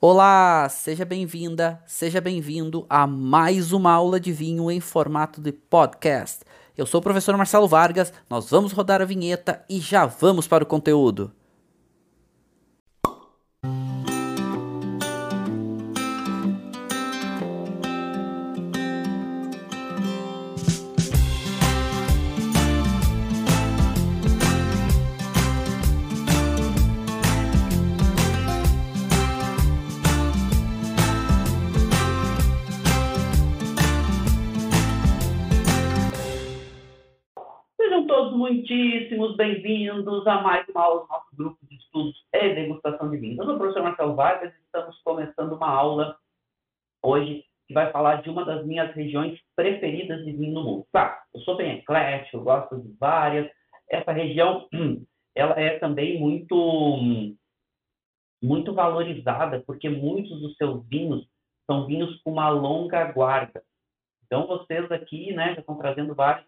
Olá, seja bem-vinda, seja bem-vindo a mais uma aula de vinho em formato de podcast. Eu sou o professor Marcelo Vargas, nós vamos rodar a vinheta e já vamos para o conteúdo. Muitíssimos bem-vindos a mais uma aula do nosso grupo de estudos e degustação de vinhos. Eu sou o professor Marcelo Vargas e estamos começando uma aula hoje que vai falar de uma das minhas regiões preferidas de vinho no mundo. Tá, eu sou bem eclético, gosto de várias. Essa região, ela é também muito, muito valorizada porque muitos dos seus vinhos são vinhos com uma longa guarda. Então, vocês aqui, né, já estão trazendo vários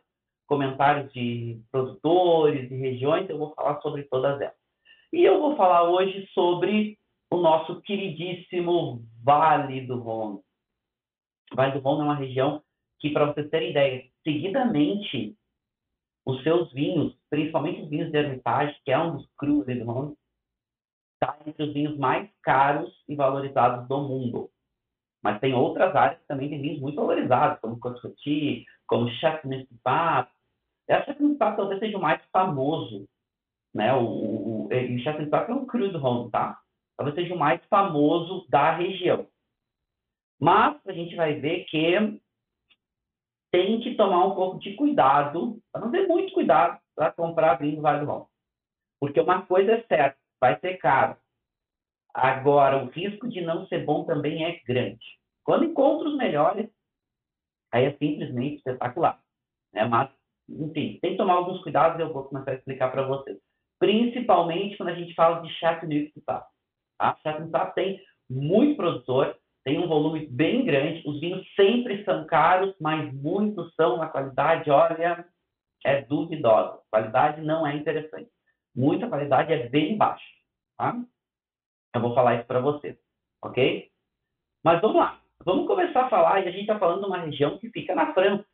comentários de produtores e regiões, eu vou falar sobre todas elas. E eu vou falar hoje sobre o nosso queridíssimo Vale do Rhône. Vale do Rhône é uma região que, para vocês terem ideia, seguidamente os seus vinhos, principalmente os vinhos de Hermitage, que é um dos crus do Rhône, está entre os vinhos mais caros e valorizados do mundo. Mas tem outras áreas também têm vinhos muito valorizados, como Cotroti, como Châteauneuf essa principal talvez seja o mais famoso, né? O, o, o, Chef é um cru do Home, tá? Talvez seja o mais famoso da região. Mas a gente vai ver que tem que tomar um pouco de cuidado, para não ter muito cuidado para comprar vinho do Vale do. Porque uma coisa é certa, vai ser caro. Agora, o risco de não ser bom também é grande. Quando encontra os melhores, aí é simplesmente espetacular. Né? Mas enfim, tem que tomar alguns cuidados e eu vou começar a explicar para vocês. Principalmente quando a gente fala de. Tá? Chateauneuf du Pape tem muito produtor, tem um volume bem grande, os vinhos sempre são caros, mas muitos são, a qualidade, olha, é duvidosa. A qualidade não é interessante. Muita qualidade é bem baixa. Tá? Eu vou falar isso para vocês, ok? Mas vamos lá. Vamos começar a falar, e a gente está falando de uma região que fica na França.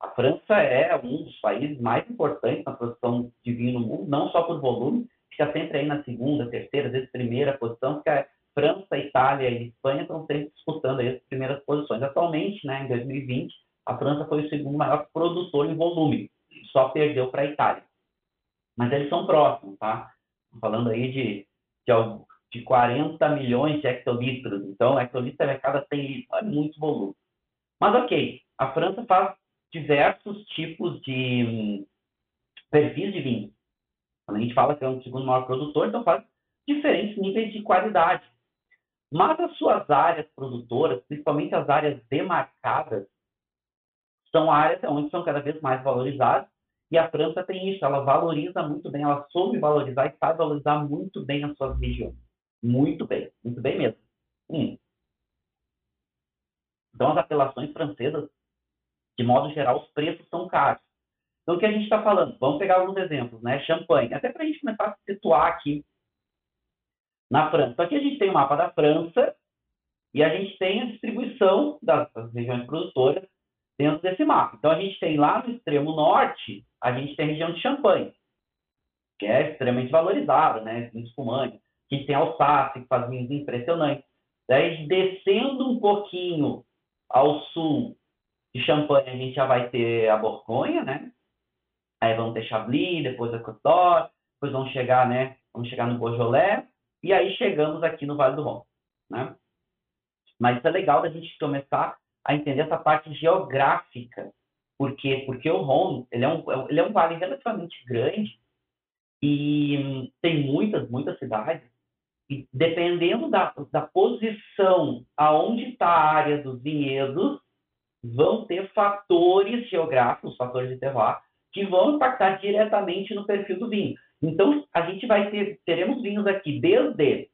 A França é um dos países mais importantes na produção de vinho no mundo, não só por volume, fica sempre aí na segunda, terceira, às vezes primeira posição, porque a França, Itália e Espanha estão sempre disputando aí as primeiras posições. Atualmente, né, em 2020, a França foi o segundo maior produtor em volume, só perdeu para a Itália. Mas eles são próximos, tá? Falando aí de, de, de 40 milhões de hectolitros. Então, hectolitro é cada 100 litros, é muito volume. Mas ok, a França faz diversos tipos de hum, perfis de vinho. Quando a gente fala que é um segundo maior produtor, então faz diferentes níveis de qualidade. Mas as suas áreas produtoras, principalmente as áreas demarcadas, são áreas onde são cada vez mais valorizadas. E a França tem isso, ela valoriza muito bem, ela soube valorizar e sabe valorizar muito bem as suas regiões. Muito bem, muito bem mesmo. Hum. Então, as apelações francesas de modo geral, os preços são caros. Então, o que a gente está falando? Vamos pegar alguns exemplos, né? Champanhe. Até para a gente começar a situar aqui na França. Então, aqui a gente tem o mapa da França e a gente tem a distribuição das, das regiões produtoras dentro desse mapa. Então, a gente tem lá no extremo norte, a gente tem a região de Champagne, que é extremamente valorizada, né? Vinho espumante. A gente tem Alsácia, que faz vinhos impressionantes. Daí, descendo um pouquinho ao sul, de champanhe a gente já vai ter a Borgonha, né? Aí vamos ter Chablis, depois a Côte depois vamos chegar, né? Vamos chegar no Beaujolais e aí chegamos aqui no Vale do Rhône, né? Mas isso é legal da gente começar a entender essa parte geográfica. Por quê? Porque o Rhône, ele é um, ele é um vale relativamente grande e tem muitas, muitas cidades. E dependendo da, da posição aonde está a área dos vinhedos, vão ter fatores geográficos, fatores de terroir, que vão impactar diretamente no perfil do vinho. Então, a gente vai ter, teremos vinhos aqui desde,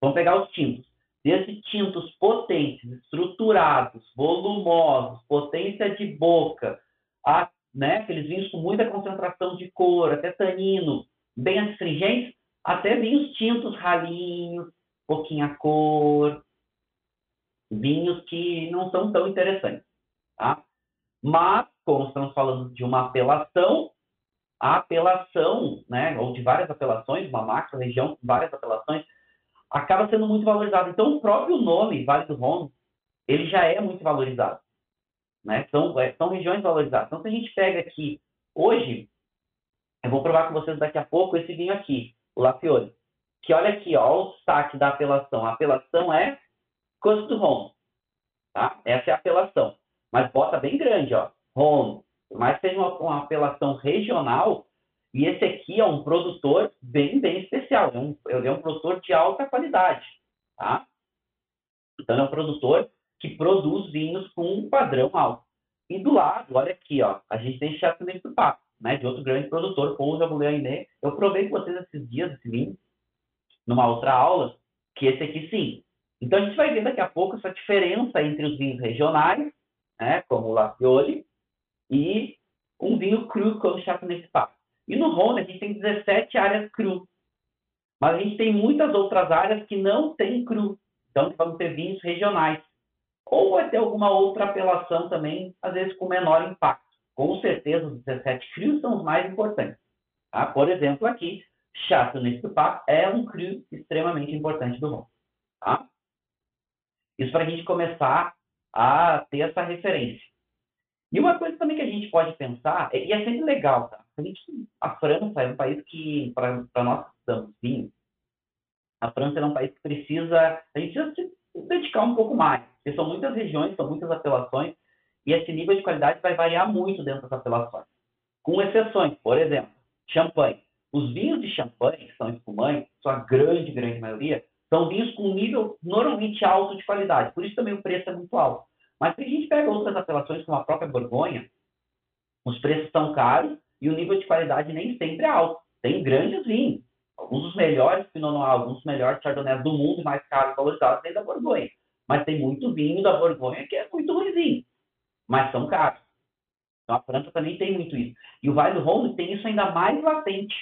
vamos pegar os tintos, desde tintos potentes, estruturados, volumosos, potência de boca, a, né, aqueles vinhos com muita concentração de cor, até tanino, bem astringentes, até vinhos tintos ralinhos, pouquinha cor, vinhos que não são tão interessantes, tá? Mas, como estamos falando de uma apelação, a apelação, né, ou de várias apelações, uma macro região várias apelações, acaba sendo muito valorizado. Então, o próprio nome Vale do Rhône, ele já é muito valorizado. Né? São, é, são regiões valorizadas. Então, se a gente pega aqui, hoje, eu vou provar com vocês daqui a pouco esse vinho aqui, o Lafiore. Que olha aqui, ó, o destaque da apelação. A apelação é Costa do Rhône. Tá? Essa é a apelação. Mas bota bem grande, ó. Rhône. Por mais que seja uma, uma apelação regional, e esse aqui é um produtor bem, bem especial. É um, ele é um produtor de alta qualidade. Tá? Então, é um produtor que produz vinhos com um padrão alto. E do lado, olha aqui, ó, a gente tem Chardonnay do Papo, né, de outro grande produtor, Paul Jaboulet Eu provei com vocês esses dias esse vinho, numa outra aula, que esse aqui sim. Então, a gente vai ver daqui a pouco essa diferença entre os vinhos regionais, né, como o Lafioli, e um vinho cru como o Chardonnay do Papo. E no Rhône, a gente tem 17 áreas cru. Mas a gente tem muitas outras áreas que não tem cru. Então, vamos ter vinhos regionais. Ou vai ter alguma outra apelação também, às vezes com menor impacto. Com certeza, os 17 crios são os mais importantes. Tá? Por exemplo, aqui, Chato nesse é um crio extremamente importante do Rhône. Tá? Isso para a gente começar a ter essa referência. E uma coisa também que a gente pode pensar, e é sempre legal, tá? A, gente, a França é um país que, para nós que estamos vinho, a França é um país que precisa, a gente precisa se dedicar um pouco mais, porque são muitas regiões, são muitas apelações, e esse nível de qualidade vai variar muito dentro das apelações. Com exceções, por exemplo, champanhe. Os vinhos de champanhe, que são espumantes, sua grande, grande maioria, são vinhos com nível normalmente alto de qualidade, por isso também o preço é muito alto. Mas se a gente pega outras apelações, como a própria Borgonha, os preços são caros e o nível de qualidade nem sempre é alto. Tem grandes vinhos, alguns dos melhores Pinot Noir, alguns dos melhores Chardonnay do mundo mais caros valorizados dentro da Borgonha. Mas tem muito vinho da Borgonha que é muito ruimzinho, mas são caros. Então a França também tem muito isso. E o Vale do Rhône tem isso ainda mais latente.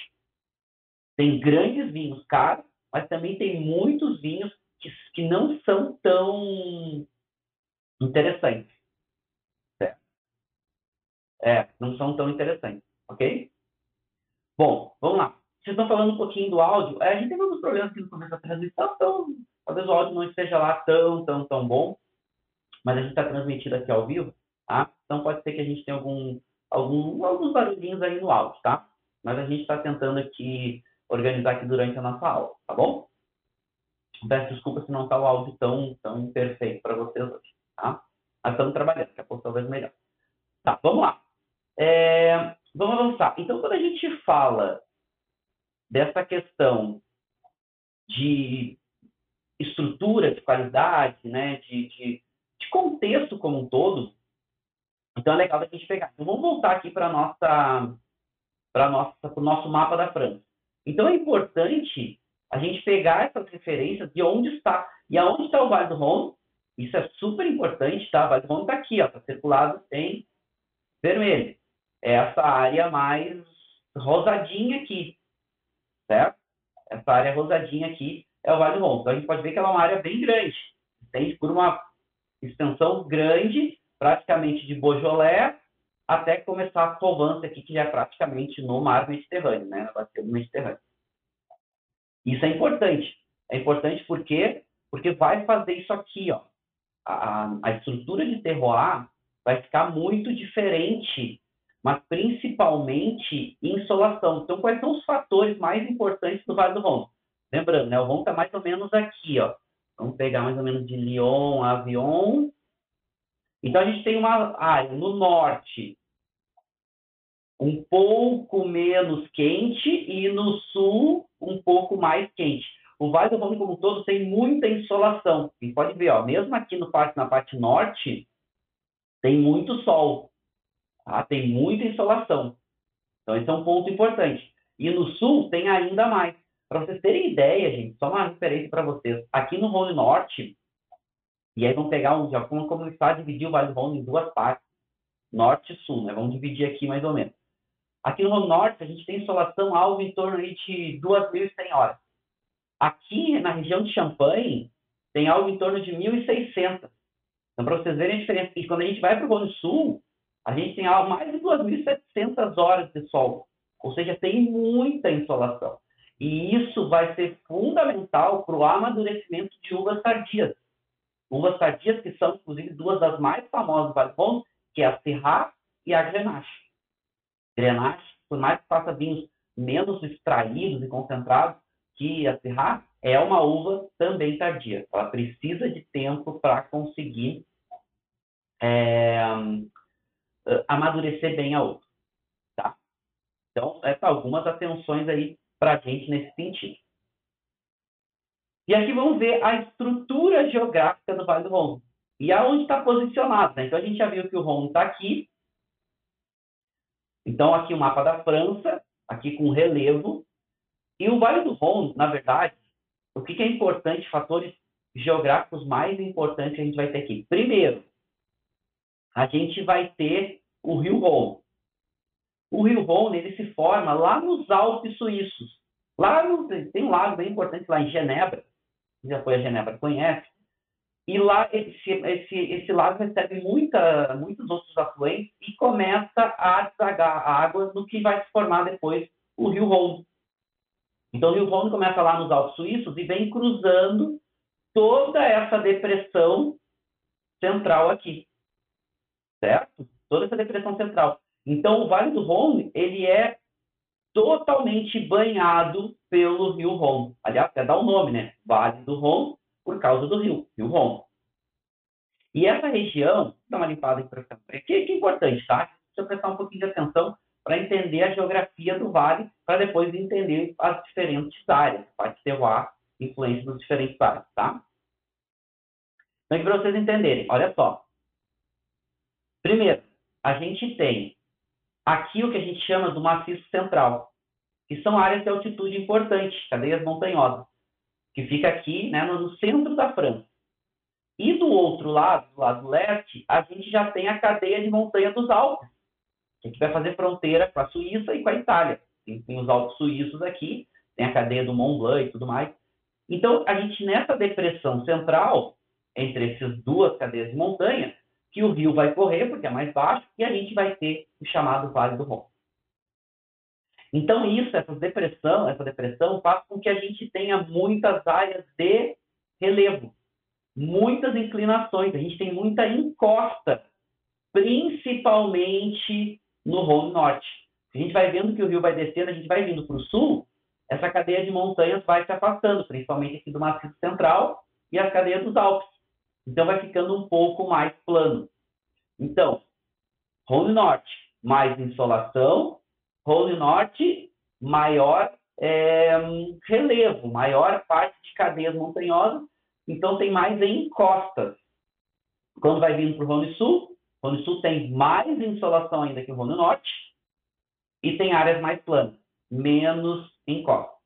Tem grandes vinhos caros, mas também tem muitos vinhos que, que não são tão interessantes. Certo? É, não são tão interessantes, ok? Bom, vamos lá. Vocês estão falando um pouquinho do áudio. É, a gente tem alguns problemas aqui no começo da transmissão, então talvez o áudio não esteja lá tão, tão, tão bom, mas a gente está transmitindo aqui ao vivo, tá? Então pode ser que a gente tenha algum, algum, alguns barulhinhos aí no áudio, tá? Mas a gente está tentando aqui organizar aqui durante a nossa aula, tá bom? Peço desculpa se não está o áudio tão, tão perfeito para vocês hoje tá? Mas estamos trabalhando, daqui a pouco talvez melhor. Tá, vamos lá. É, vamos avançar. Então, quando a gente fala dessa questão de estrutura, de qualidade, né, de, de, de contexto como um todo, então é legal a gente pegar. Então, vamos voltar aqui para nossa para nossa o nosso mapa da França. Então é importante a gente pegar essas referências de onde está e aonde está o Vale do Rhône isso é super importante, tá? Vale Rhône está aqui, ó, está circulado em vermelho. É essa área mais rosadinha aqui, certo? Essa área rosadinha aqui é o Vale do Rhône. Então a gente pode ver que ela é uma área bem grande, tem por uma extensão grande, praticamente de Beaujolais até começar a Provence aqui, que já é praticamente no mar Mediterrâneo, né? Na bacia do Mediterrâneo. Isso é importante. É importante porque porque vai fazer isso aqui, ó a, a estrutura de terroir vai ficar muito diferente, mas principalmente insolação. Então, quais são os fatores mais importantes do Vale do Rhône? Lembrando, né, o Rhône está mais ou menos aqui, ó. Vamos pegar mais ou menos de Lyon a Avion. Então, a gente tem uma área no norte um pouco menos quente e no sul um pouco mais quente. O Vale do Rhône como um todo tem muita insolação. E pode ver, ó, mesmo aqui no parque, na parte norte, tem muito sol. Tá? Tem muita insolação. Então, esse é um ponto importante. E no sul tem ainda mais. Para vocês terem ideia, gente, só uma referência para vocês. Aqui no Rhône Norte, e aí vamos pegar um, já como começar a dividir o Vale do Rhône em duas partes, norte e sul, né? Vamos dividir aqui mais ou menos. Aqui no Norte, a gente tem insolação algo em torno de 2.100 horas. Aqui na região de Champagne, tem algo em torno de 1.600. Então, para vocês verem a diferença, e quando a gente vai para o Rhône Sul, a gente tem mais de 2.700 horas de sol. Ou seja, tem muita insolação. E isso vai ser fundamental para o amadurecimento de uvas tardias. Uvas tardias que são, inclusive, duas das mais famosas do Vale que é a Syrah e a Grenache. Grenache, por mais que faça vinhos menos extraídos e concentrados que a Syrah, é uma uva também tardia. Ela precisa de tempo para conseguir é, amadurecer bem a uva. Tá? Então, essas algumas atenções aí para a gente nesse sentido. E aqui vamos ver a estrutura geográfica do Vale do Rhône e aonde está posicionado. Né? Então, a gente já viu que o Rhône está aqui. Então, aqui o mapa da França, aqui com relevo. E o Vale do Rhône, na verdade, o que, que é importante, fatores geográficos mais importantes a gente vai ter aqui. Primeiro, a gente vai ter o Rio Rhône. O Rio Rhône ele se forma lá nos Alpes suíços. Lá no, tem um lago bem importante lá em Genebra, já foi a Genebra conhece, e lá esse, esse, esse lago recebe muita, muitos outros afluentes e começa a desagar a água no que vai se formar depois o Rio Rhône. Então, o Rio Rhône começa lá nos Alpes Suíços e vem cruzando toda essa depressão central aqui, certo? Toda essa depressão central. Então, o Vale do Rhône, ele é totalmente banhado pelo Rio Rhône. Aliás, até dá o nome, né? Vale do Rhône, causa do rio, Rio Rhône. E essa região, dá uma limpada aqui para que, que é importante, tá? Precisa prestar um pouquinho de atenção para entender a geografia do vale, para depois entender as diferentes áreas, pode terroir, influência dos diferentes áreas, tá? Então, para vocês entenderem, olha só. Primeiro, a gente tem aqui o que a gente chama do maciço central, que são áreas de altitude importante, cadeias montanhosas, que fica aqui né, no centro da França. E do outro lado, do lado leste, a gente já tem a cadeia de montanha dos Alpes, que aqui vai fazer fronteira com a Suíça e com a Itália. Tem, tem os Alpes suíços aqui, tem a cadeia do Mont Blanc e tudo mais. Então, a gente nessa depressão central, entre essas duas cadeias de montanha, que o rio vai correr, porque é mais baixo, e a gente vai ter o chamado Vale do Rhône. Então, isso, essa depressão, essa depressão faz com que a gente tenha muitas áreas de relevo, muitas inclinações, a gente tem muita encosta, principalmente no Rhône Norte. A gente vai vendo que o rio vai descendo, a gente vai vindo para o sul, essa cadeia de montanhas vai se afastando, principalmente aqui do Maciço Central e as cadeias dos Alpes. Então vai ficando um pouco mais plano. Então, Rhône Norte, mais insolação, Rhône Norte, maior é, relevo, maior parte de cadeias montanhosas, então tem mais encostas. Quando vai vindo para o Rhône Sul, o Rhône Sul tem mais insolação ainda que o Rhône Norte e tem áreas mais planas, menos encostas.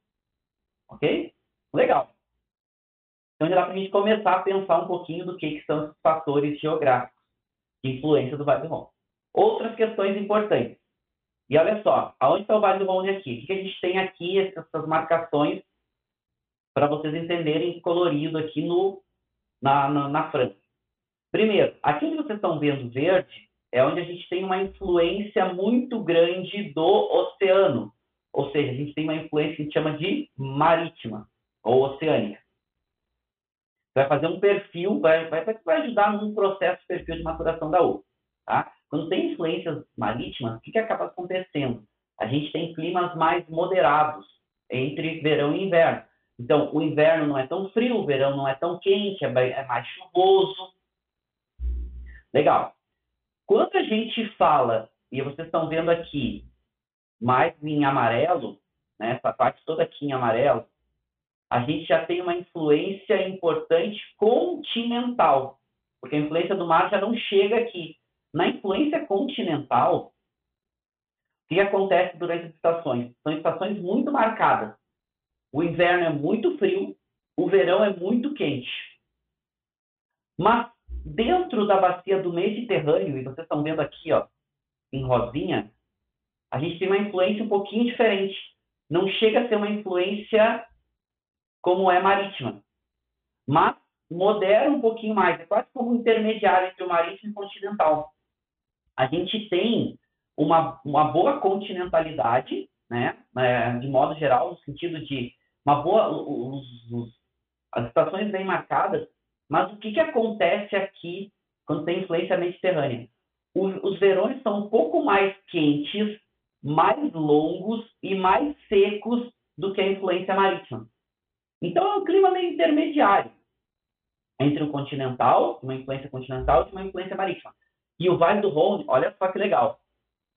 Ok? Legal. Então já dá para a gente começar a pensar um pouquinho do que, que são esses fatores geográficos de influência do Vale do Rhône. Outras questões importantes. E olha só, aonde está o Vale do Rhône aqui? O que a gente tem aqui, essas marcações, para vocês entenderem colorido aqui no, na, na, na França. Primeiro, aqui onde vocês estão vendo verde, é onde a gente tem uma influência muito grande do oceano. Ou seja, a gente tem uma influência que a gente chama de marítima ou oceânica. Vai fazer um perfil, vai, vai, vai ajudar num processo de perfil de maturação da uva. Tá? Quando tem influências marítimas, o que, que acaba acontecendo? A gente tem climas mais moderados entre verão e inverno. Então, o inverno não é tão frio, o verão não é tão quente, é, é mais chuvoso. Legal. Quando a gente fala, e vocês estão vendo aqui, mais em amarelo, né, essa parte toda aqui em amarelo, a gente já tem uma influência importante continental, porque a influência do mar já não chega aqui. Na influência continental, o que acontece durante as estações? São estações muito marcadas. O inverno é muito frio, o verão é muito quente. Mas dentro da bacia do Mediterrâneo, e vocês estão vendo aqui, ó, em rosinha, a gente tem uma influência um pouquinho diferente. Não chega a ser uma influência como é marítima. Mas modera um pouquinho mais, é quase como um intermediário entre o marítimo e o continental. A gente tem uma, uma boa continentalidade, né, é, de modo geral, no sentido de uma boa, os, os, as estações bem marcadas, mas o que, que acontece aqui quando tem influência mediterrânea? Os, os verões são um pouco mais quentes, mais longos e mais secos do que a influência marítima. Então é um clima meio intermediário entre o continental, uma influência continental e uma influência marítima. E o Vale do Rhône, olha só que legal.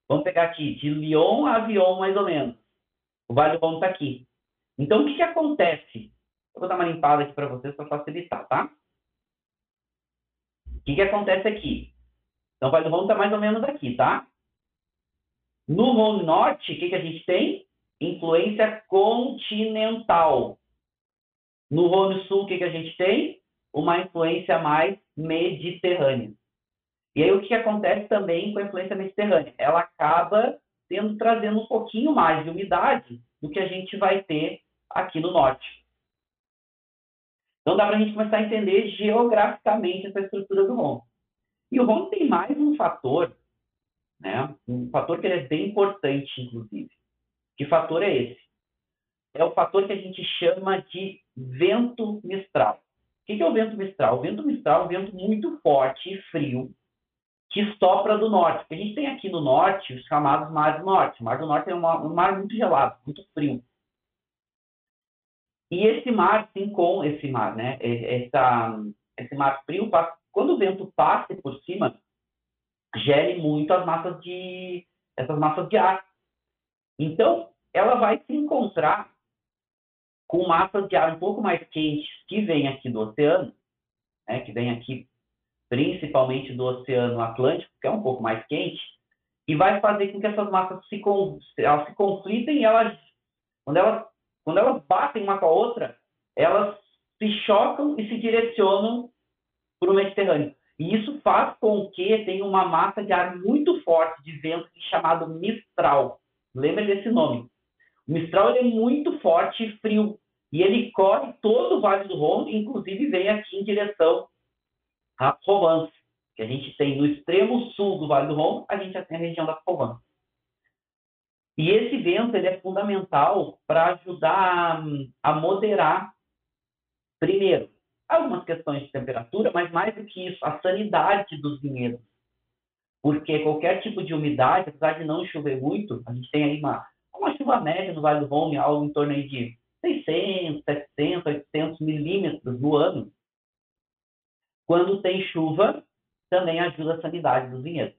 Vamos pegar aqui, de Lyon a Avion, mais ou menos. O Vale do Rhône está aqui. Então, o que, que acontece? Eu vou dar uma limpada aqui para vocês para facilitar, tá? O que, que acontece aqui? Então, o Vale do Rhône está mais ou menos aqui, tá? No Rhône Norte, o que, que a gente tem? Influência continental. No Rhône Sul, o que, que a gente tem? Uma influência mais mediterrânea. E aí o que acontece também com a influência mediterrânea? Ela acaba tendo, trazendo um pouquinho mais de umidade do que a gente vai ter aqui no norte. Então dá para a gente começar a entender geograficamente essa estrutura do Rhône. E o Rhône tem mais um fator, né? um fator que é bem importante, inclusive. Que fator é esse? É o fator que a gente chama de vento mistral. O que é o vento mistral? O vento mistral é um vento muito forte e frio que sopra do norte. A gente tem aqui no norte os chamados mares do norte. O mar do norte é um mar muito gelado, muito frio. E esse mar sim, com esse mar, né? Essa, esse mar frio, quando o vento passe por cima, gere muito as massas de essas massas de ar. Então, ela vai se encontrar com massas de ar um pouco mais quentes que vêm aqui do oceano, né, que vem aqui principalmente do Oceano Atlântico, que é um pouco mais quente, e vai fazer com que essas massas se, elas se conflitem e elas, quando elas quando elas batem uma com a outra, elas se chocam e se direcionam para o Mediterrâneo. E isso faz com que tenha uma massa de ar muito forte de vento chamado Mistral. Lembra desse nome? O Mistral é muito forte e frio. E ele corre todo o Vale do Rhône, inclusive vem aqui em direção Provence, que a gente tem no extremo sul do Vale do Rhône, a gente já tem a região da Provence. E esse vento ele é fundamental para ajudar a, a moderar, primeiro, algumas questões de temperatura, mas mais do que isso, a sanidade dos vinhedos. Porque qualquer tipo de umidade, apesar de não chover muito, a gente tem aí uma, uma chuva média no Vale do Rhône, algo em torno de 600, 700, 800 milímetros no ano. Quando tem chuva, também ajuda a sanidade dos vinhedos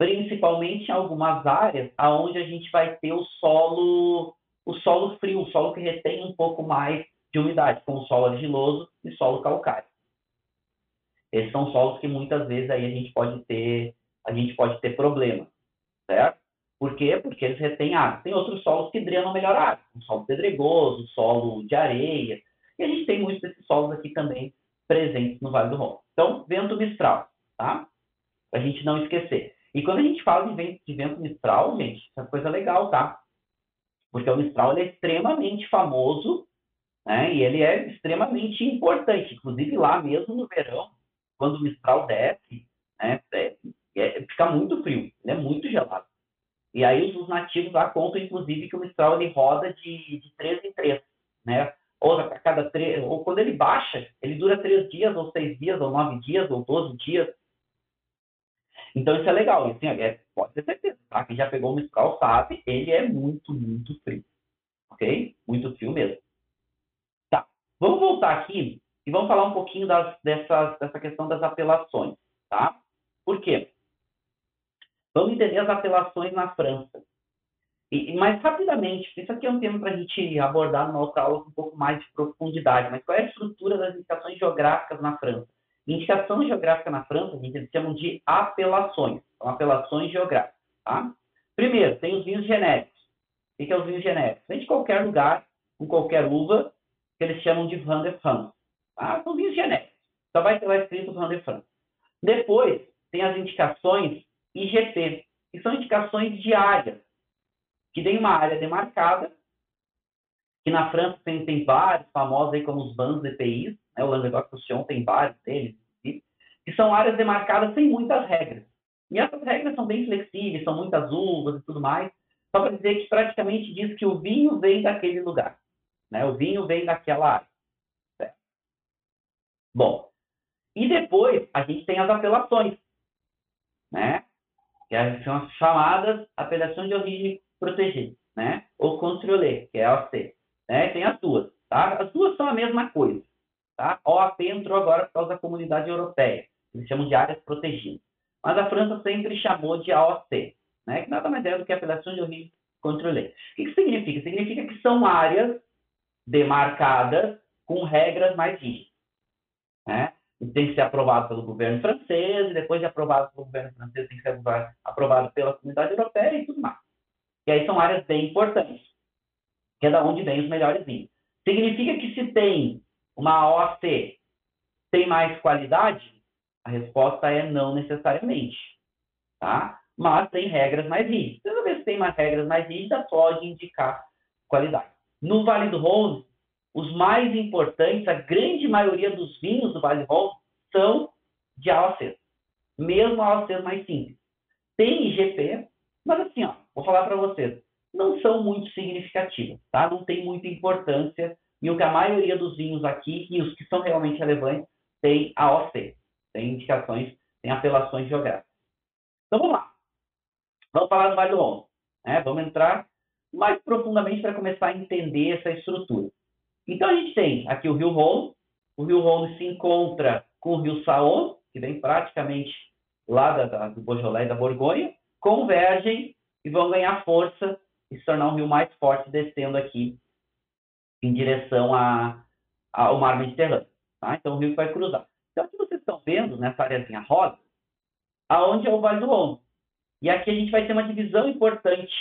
principalmente em algumas áreas aonde a gente vai ter o solo, o solo frio, o solo que retém um pouco mais de umidade, como solo argiloso e solo calcário. Esses são solos que muitas vezes aí a gente pode ter, a gente pode ter problema, certo? Por quê? Porque eles retêm água. Tem outros solos que drenam melhor água, o solo pedregoso, solo de areia, e a gente tem muitos desses solos aqui também presentes no Vale do Rhône. Então, vento mistral, tá? A gente não esquecer. E quando a gente fala de vento, de vento mistral, gente, isso é coisa legal, tá? Porque o mistral é extremamente famoso, né? E ele é extremamente importante. Inclusive lá mesmo no verão, quando o mistral desce, né? É, é, fica muito frio, ele é muito gelado. E aí os nativos lá contam, inclusive, que o mistral ele roda de, de três em três, né? Ou a cada três, ou quando ele baixa, ele dura três dias, ou seis dias, ou nove dias, ou doze dias. Então isso é legal. Assim, é, pode ter certeza, tá? Quem já pegou o Mistral sabe, ele é muito, muito frio. Ok? Muito frio mesmo. Tá. Vamos voltar aqui e vamos falar um pouquinho das, dessa, dessa questão das apelações, tá? Por quê? Vamos entender as apelações na França. E, mais rapidamente, isso aqui é um tema para a gente abordar numa outra aula com um pouco mais de profundidade, mas qual é a estrutura das indicações geográficas na França? Indicação geográfica na França, a gente, eles chamam de apelações. São apelações geográficas. Tá? Primeiro, tem os vinhos genéricos. O que é os vinhos genéricos? Vem de qualquer lugar, com qualquer uva, que eles chamam de Vin de France. Tá? São vinhos genéricos. Só vai ter lá escrito Vin de France. Depois, tem as indicações IGP, que são indicações de área, que tem uma área demarcada que na França tem, tem vários famosos aí como os Bans EPIs, né? o Languedoc-Roussillon tem vários deles, que são áreas demarcadas sem muitas regras. E essas regras são bem flexíveis, são muitas uvas e tudo mais, só para dizer que praticamente diz que o vinho vem daquele lugar. Né? O vinho vem daquela área. Certo? Bom, e depois a gente tem as apelações, né? que são as chamadas apelações de origem protegida, né? ou controlé, que é a OC. Né? Tem as duas. Tá? As duas são a mesma coisa. Tá? A OAP entrou agora por causa da comunidade europeia. Eles chamam de áreas protegidas. Mas a França sempre chamou de AOC, né? que nada mais é do que apelação de origem controlé. O que, que significa? Significa que são áreas demarcadas com regras mais rígidas. Né? tem que ser aprovado pelo governo francês, e depois de aprovado pelo governo francês, tem que ser aprovado pela comunidade europeia e tudo mais. E aí são áreas bem importantes, que é da onde vem os melhores vinhos. Significa que se tem uma OAC, tem mais qualidade? A resposta é não necessariamente, tá? Mas tem regras mais rígidas. Toda vez que tem mais regras mais rígidas, pode indicar qualidade. No Vale do Rhône, os mais importantes, a grande maioria dos vinhos do Vale Rol são de AOC, mesmo AOC mais simples. Tem IGP, mas assim, ó, vou falar para vocês, não são muito significativas, tá? Não tem muita importância e o que a maioria dos vinhos aqui e os que são realmente relevantes tem AOC, tem indicações, tem apelações geográficas. Então vamos lá. Vamos falar do Vale do Rhône, né? Vamos entrar mais profundamente para começar a entender essa estrutura. Então a gente tem aqui o rio Rhône, o rio Rhône se encontra com o rio Saône, que vem praticamente lá da, da, do Beaujolais da Borgonha, convergem e vão ganhar força e se tornar um rio mais forte descendo aqui em direção a, a, ao mar Mediterrâneo. Tá? Então o rio vai cruzar. Então aqui vocês estão vendo nessa areazinha rosa, aonde é o Vale do Rhône. E aqui a gente vai ter uma divisão importante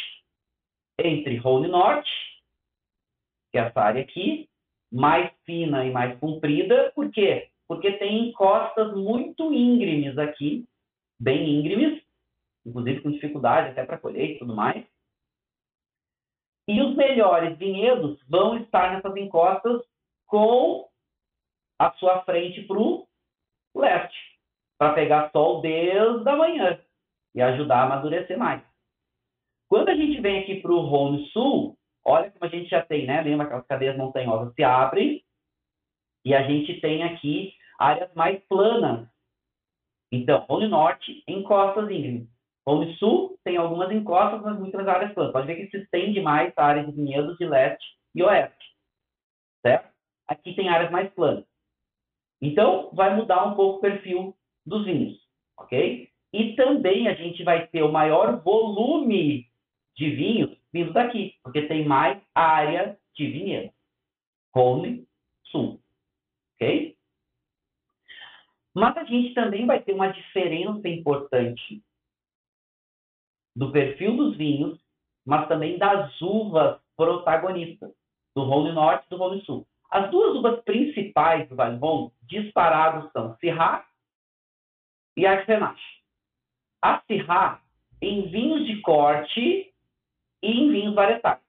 entre Rhône Norte, que é essa área aqui, mais fina e mais comprida. Por quê? Porque tem encostas muito íngremes aqui, bem íngremes, inclusive com dificuldade até para colher e tudo mais. E os melhores vinhedos vão estar nessas encostas com a sua frente para o leste, para pegar sol desde a manhã e ajudar a amadurecer mais. Quando a gente vem aqui para o Rhône Sul, Olha como a gente já tem, né? Lembra que as cadeias montanhosas se abrem e a gente tem aqui áreas mais planas. Então, Rhône Norte, encostas íngremes. Rhône Sul tem algumas encostas, mas muitas áreas planas. Pode ver que se estende mais a área de vinhedos de leste e oeste. Certo? Aqui tem áreas mais planas. Então, vai mudar um pouco o perfil dos vinhos, ok? E também a gente vai ter o maior volume de vinhos vindo daqui, porque tem mais área de vinhedo. Rhône Sul. Ok? Mas a gente também vai ter uma diferença importante do perfil dos vinhos, mas também das uvas protagonistas, do Rhône Norte e do Rhône Sul. As duas uvas principais do Vale Rhône, disparados, são Syrah e Grenache. A Syrah, em vinhos de corte, e em vinhos varietais.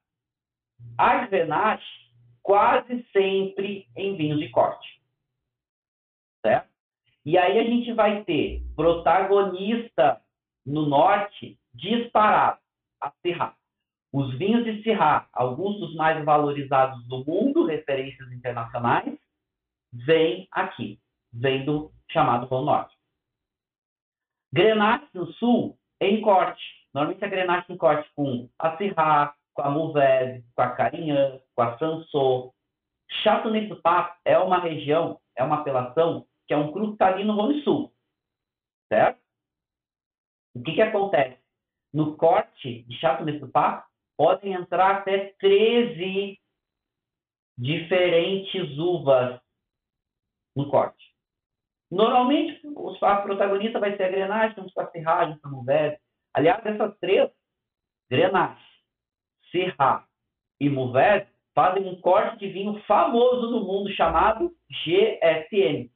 A Grenache, quase sempre em vinhos de corte. Certo? E aí a gente vai ter protagonista no norte disparado, a Syrah. Os vinhos de Syrah, alguns dos mais valorizados do mundo, referências internacionais, vêm aqui, vêm do chamado Rhône Norte. Grenache no sul, em corte. Normalmente a Grenache tem corte com a Syrah, com a Mourvèdre, com a Carignan, com a Sanso. Châteauneuf-du-Pape é uma região, é uma apelação que é um cru que está ali no Rhône Sul. Certo? O que, que acontece? No corte de Châteauneuf-du-Pape podem entrar até 13 diferentes uvas no corte. Normalmente, o protagonista vai ser a Grenache, temos com a Syrah, junto com a Mourvèdre, Aliás, essas três, Grenache, Syrah e Mourvèdre, fazem um corte de vinho famoso no mundo chamado GSM.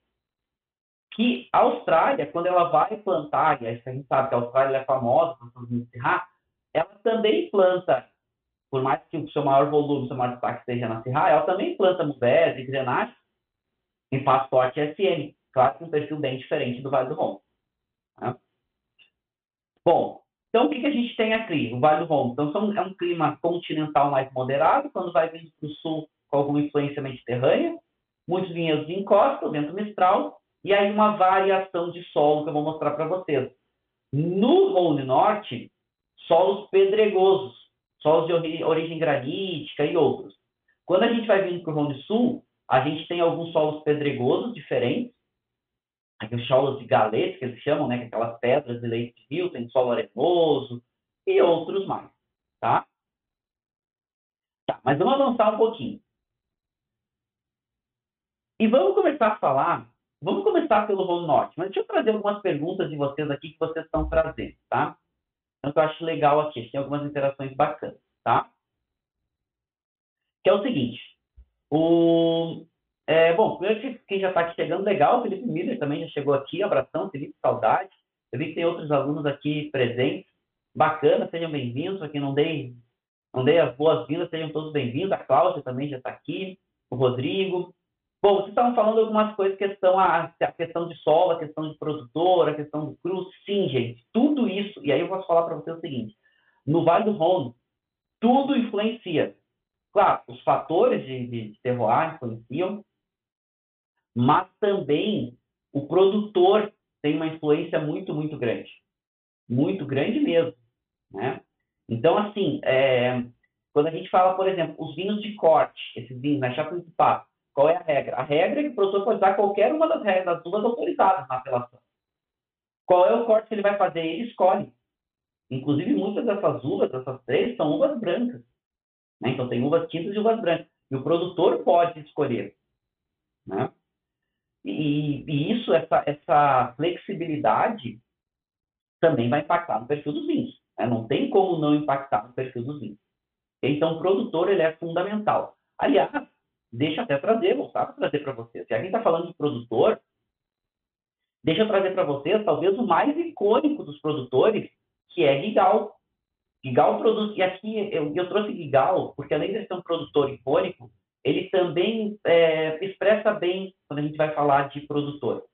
Que a Austrália, quando ela vai plantar, e a gente sabe que a Austrália é famosa seus vinhos Syrah, ela também planta por mais que o seu maior volume, seu maior destaque seja na Sirra, ela também planta Mubés, Grenache em passaporte SM, claro que um perfil bem diferente do Vale do Rombo. Né? Bom, então o que, que a gente tem aqui? O Vale do Rombo. Então são, é um clima continental mais moderado, quando vai vindo para o sul com alguma influência mediterrânea, muitos vinhedos de encosta, o vento mistral, e aí uma variação de solo que eu vou mostrar para vocês. No Rhône Norte, solos pedregosos, solos de origem granítica e outros. Quando a gente vai vindo para o Rhône Sul, a gente tem alguns solos pedregosos diferentes, aqui os solos de galete, que eles chamam, né, é aquelas pedras de leite de rio, tem solo arenoso e outros mais, tá? Tá, mas vamos avançar um pouquinho. E vamos começar a falar, vamos começar pelo Rolo Norte, mas deixa eu trazer algumas perguntas de vocês aqui que vocês estão trazendo, tá? Então, eu acho legal aqui, tem algumas interações bacanas, tá? Que é o seguinte, o, é, bom, quem já está aqui chegando, legal, Felipe Miller também já chegou aqui, abração, Felipe, saudade. Eu vi que tem outros alunos aqui presentes, bacana, sejam bem-vindos, aqui não dei, não dei as boas-vindas, sejam todos bem-vindos, a Cláudia também já está aqui, o Rodrigo. Bom, vocês estavam falando algumas coisas, questão a, a questão de solo, a questão de produtor, a questão do cru, sim, gente, tudo isso, e aí eu posso falar para vocês o seguinte, no Vale do Rhône, tudo influencia. Claro, os fatores de, de terroir influenciam, mas também o produtor tem uma influência muito, muito grande. Muito grande mesmo. Né? Então, assim, é, quando a gente fala, por exemplo, os vinhos de corte, esses vinhos, né, chapa de papo, qual é a regra? A regra é que o produtor pode usar qualquer uma das regras, das uvas autorizadas na apelação. Qual é o corte que ele vai fazer? Ele escolhe. Inclusive, muitas dessas uvas, essas três, são uvas brancas. Né? Então, tem uvas tintas e uvas brancas. E o produtor pode escolher. Né? E, e isso, essa, essa flexibilidade, também vai impactar no perfil dos vinhos. Né? Não tem como não impactar no perfil dos vinhos. Então, o produtor ele é fundamental. Aliás, deixa até trazer, voltar para trazer para vocês. Se a gente está falando de produtor, deixa eu trazer para vocês talvez o mais icônico dos produtores, que é Gigal. Gigal produz, e aqui eu, eu trouxe Gigal, porque além de ser um produtor icônico, ele também é, expressa bem quando a gente vai falar de produtor.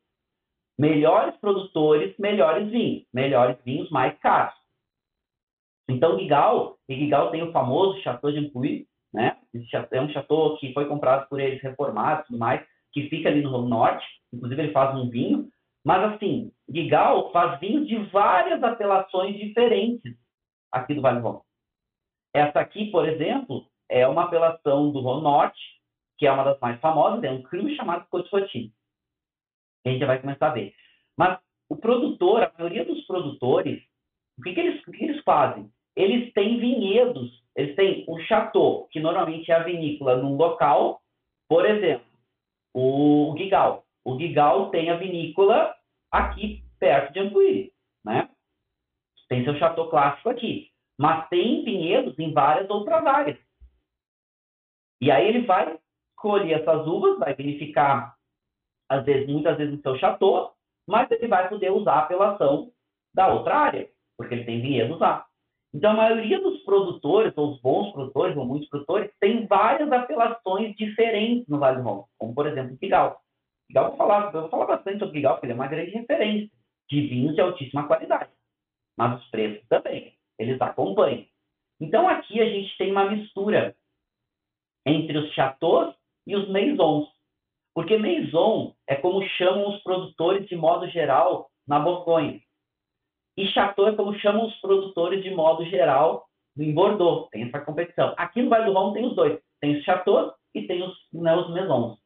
Melhores produtores, melhores vinhos. Melhores vinhos, mais caros. Então, Gigal, e Gigal tem o famoso Chateau de Ampuy, né? É um chateau que foi comprado por eles, reformado e tudo mais, que fica ali no Norte. Inclusive, ele faz um vinho. Mas, assim, Gigal faz vinho de várias apelações diferentes aqui do Vale do Essa aqui, por exemplo, é uma apelação do Rhône Norte, que é uma das mais famosas, é um crime chamado Côte A gente já vai começar a ver. Mas o produtor, a maioria dos produtores, o que, que, eles, o que eles fazem? Eles têm vinhedos, eles têm o chateau, que normalmente é a vinícola num local, por exemplo, o Gigal. O Gigal tem a vinícola aqui perto de Ampuí, né? Tem seu chateau clássico aqui. Mas tem vinhedos em várias outras áreas. E aí ele vai colher essas uvas, vai verificar, às vezes, muitas vezes no seu chateau, mas ele vai poder usar a apelação da outra área, porque ele tem vinhedos lá. Então, a maioria dos produtores, ou os bons produtores, ou muitos produtores, tem várias apelações diferentes no Vale do Rhône, como, por exemplo, o Pigal. Pigal, vou falar, eu vou falar bastante sobre o Pigal, porque ele é uma grande referência de vinhos de altíssima qualidade. Mas os preços também, eles acompanham. Então, aqui a gente tem uma mistura entre os chateaus e os maisons. Porque maison é como chamam os produtores de modo geral na Borgonha. E chateau é como chamam os produtores de modo geral em Bordeaux. Tem essa competição. Aqui no Vale do Rhône tem os dois. Tem os chateaus e tem os, né, os maisons.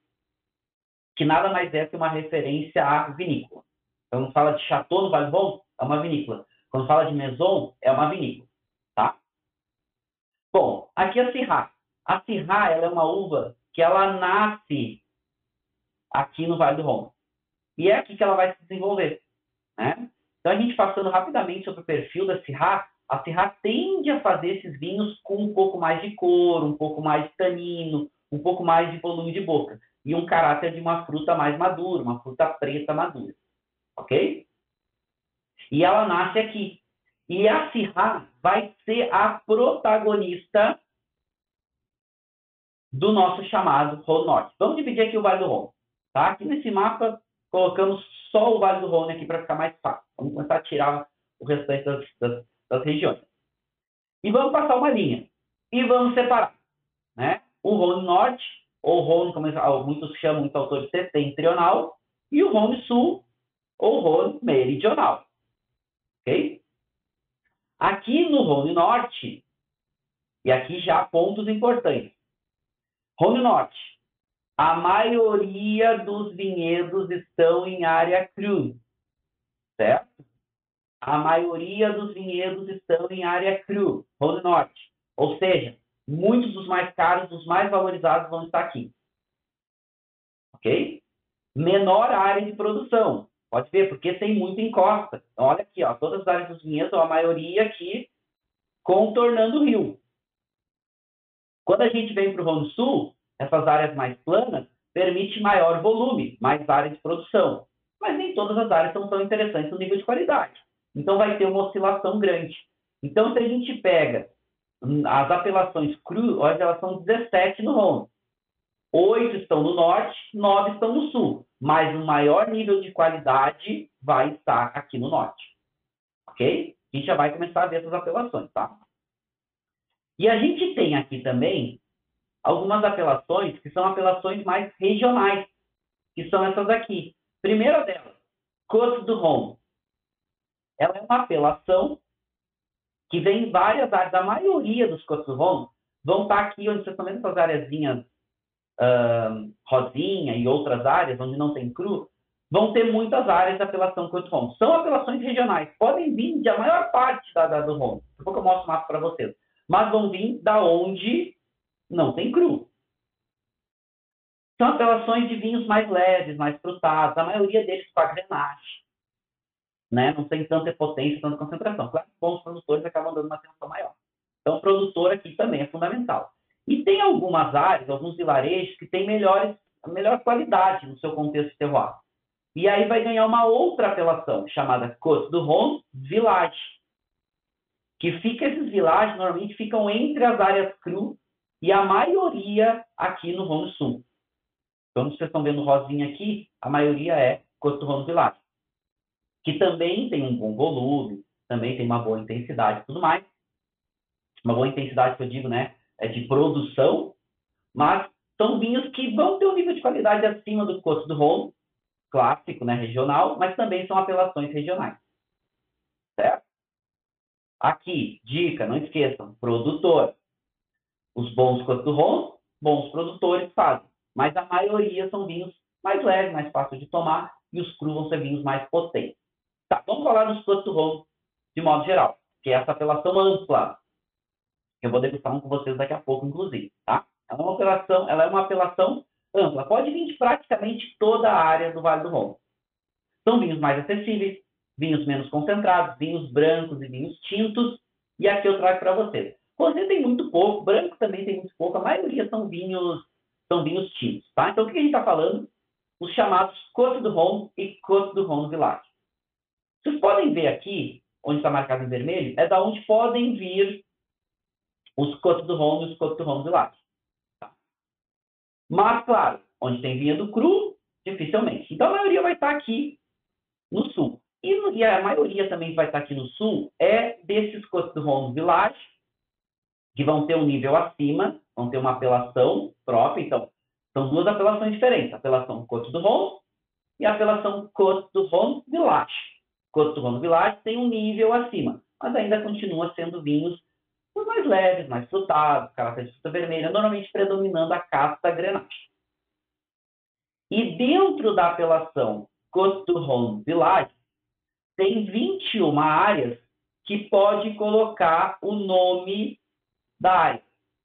Que nada mais é que uma referência à vinícola. Então, quando fala de chateau no Vale do Rhône, é uma vinícola. Quando fala de maison, é uma vinícola. Tá? Bom, aqui a Syrah. A Syrah ela é uma uva que ela nasce aqui no Vale do Rhône. E é aqui que ela vai se desenvolver. Né? Então, a gente passando rapidamente sobre o perfil da Syrah, a Syrah tende a fazer esses vinhos com um pouco mais de cor, um pouco mais de tanino, um pouco mais de volume de boca. E um caráter de uma fruta mais madura, uma fruta preta madura. Ok? E ela nasce aqui. E a Syrah vai ser a protagonista do nosso chamado Rhône Norte. Vamos dividir aqui o Vale do Rhône. Tá? Aqui nesse mapa, colocamos só o Vale do Rhône aqui para ficar mais fácil. Vamos começar a tirar o restante das, das, das regiões. E vamos passar uma linha. E vamos separar. Né? O Rhône Norte, ou Rhône, como muitos chamam, muitos autores, setentrional, e o Rhône Sul, ou Rhône Meridional. Ok? Aqui no Rhône Norte, e aqui já pontos importantes. Rhône Norte, a maioria dos vinhedos estão em área crue, certo? A maioria dos vinhedos estão em área crue, Rhône Norte. Ou seja, muitos dos mais caros, os mais valorizados vão estar aqui. Ok? Menor área de produção. Pode ver, porque tem muita encosta. Então, olha aqui, ó, todas as áreas dos vinhedos, a maioria aqui contornando o rio. Quando a gente vem para o Rhône Sul, essas áreas mais planas permite maior volume, mais área de produção. Mas nem todas as áreas são tão interessantes no nível de qualidade. Então vai ter uma oscilação grande. Então, se a gente pega as apelações cru, hoje elas são 17 no Rhône. Oito estão no norte, nove estão no sul. Mas o maior nível de qualidade vai estar aqui no norte. Ok? A gente já vai começar a ver essas apelações, tá? E a gente tem aqui também algumas apelações que são apelações mais regionais, que são essas aqui. Primeira delas, Côte do Rhône. Ela é uma apelação que vem em várias áreas. A maioria dos Rhône vão estar aqui, onde estão vendo essas áreazinhas uh, rosinha e outras áreas, onde não tem cru, vão ter muitas áreas de apelação do Rhône. São apelações regionais. Podem vir de a maior parte da, da do Rhône. Daqui a pouco eu mostro o mapa para vocês mas vão vir da onde não tem cru. São apelações de vinhos mais leves, mais frutados, a maioria deles com a grenache. Né? Não tem tanta potência, tanta concentração. Claro que bons produtores acabam dando uma atenção maior. Então, o produtor aqui também é fundamental. E tem algumas áreas, alguns vilarejos que têm melhores, melhor qualidade no seu contexto de terroir. E aí vai ganhar uma outra apelação, chamada Côte du Rhône Village que fica esses vilages normalmente ficam entre as áreas cru e a maioria aqui no Rhône Sul. Então, vocês estão vendo rosinha aqui, a maioria é Costo Rhône Village, que também tem um bom volume, também tem uma boa intensidade e tudo mais. Uma boa intensidade que eu digo, né, é de produção, mas são vinhos que vão ter um nível de qualidade acima do Costo do Rhône, clássico, né, regional, mas também são apelações regionais. Certo? Aqui, dica, não esqueçam, produtor. Os bons Coturrons, bons produtores fazem, mas a maioria são vinhos mais leves, mais fáceis de tomar, e os crus vão ser vinhos mais potentes. Tá, vamos falar dos Coturrons de modo geral, que é essa apelação ampla, eu vou degustar um com vocês daqui a pouco, inclusive, tá? Ela é uma apelação, ela é uma apelação ampla, pode vir de praticamente toda a área do Vale do Rhône. São vinhos mais acessíveis, vinhos menos concentrados, vinhos brancos e vinhos tintos. E aqui eu trago para vocês. Rosé tem muito pouco, branco também tem muito pouco, a maioria são vinhos, são vinhos tintos, tá? Então, o que a gente está falando? Os chamados Côte do Rhône e Côte do Rhône Village. Vocês podem ver aqui, onde está marcado em vermelho, é da onde podem vir os Côte do Rhône e os Côte do Rhône Village. Tá? Mas, claro, onde tem vinha do cru, dificilmente. Então, a maioria vai estar aqui no sul. E, a maioria também vai estar aqui no sul é desses Coturrons Village, que vão ter um nível acima, vão ter uma apelação própria. Então, são duas apelações diferentes. Apelação Côte du Rhône e apelação du Rhône Village. Côte Rhône Village tem um nível acima, mas ainda continua sendo vinhos mais leves, mais frutados, caráter de fruta vermelha, normalmente predominando a casta Grenache. E dentro da apelação Côte du Village, tem 21 áreas que pode colocar o nome da área.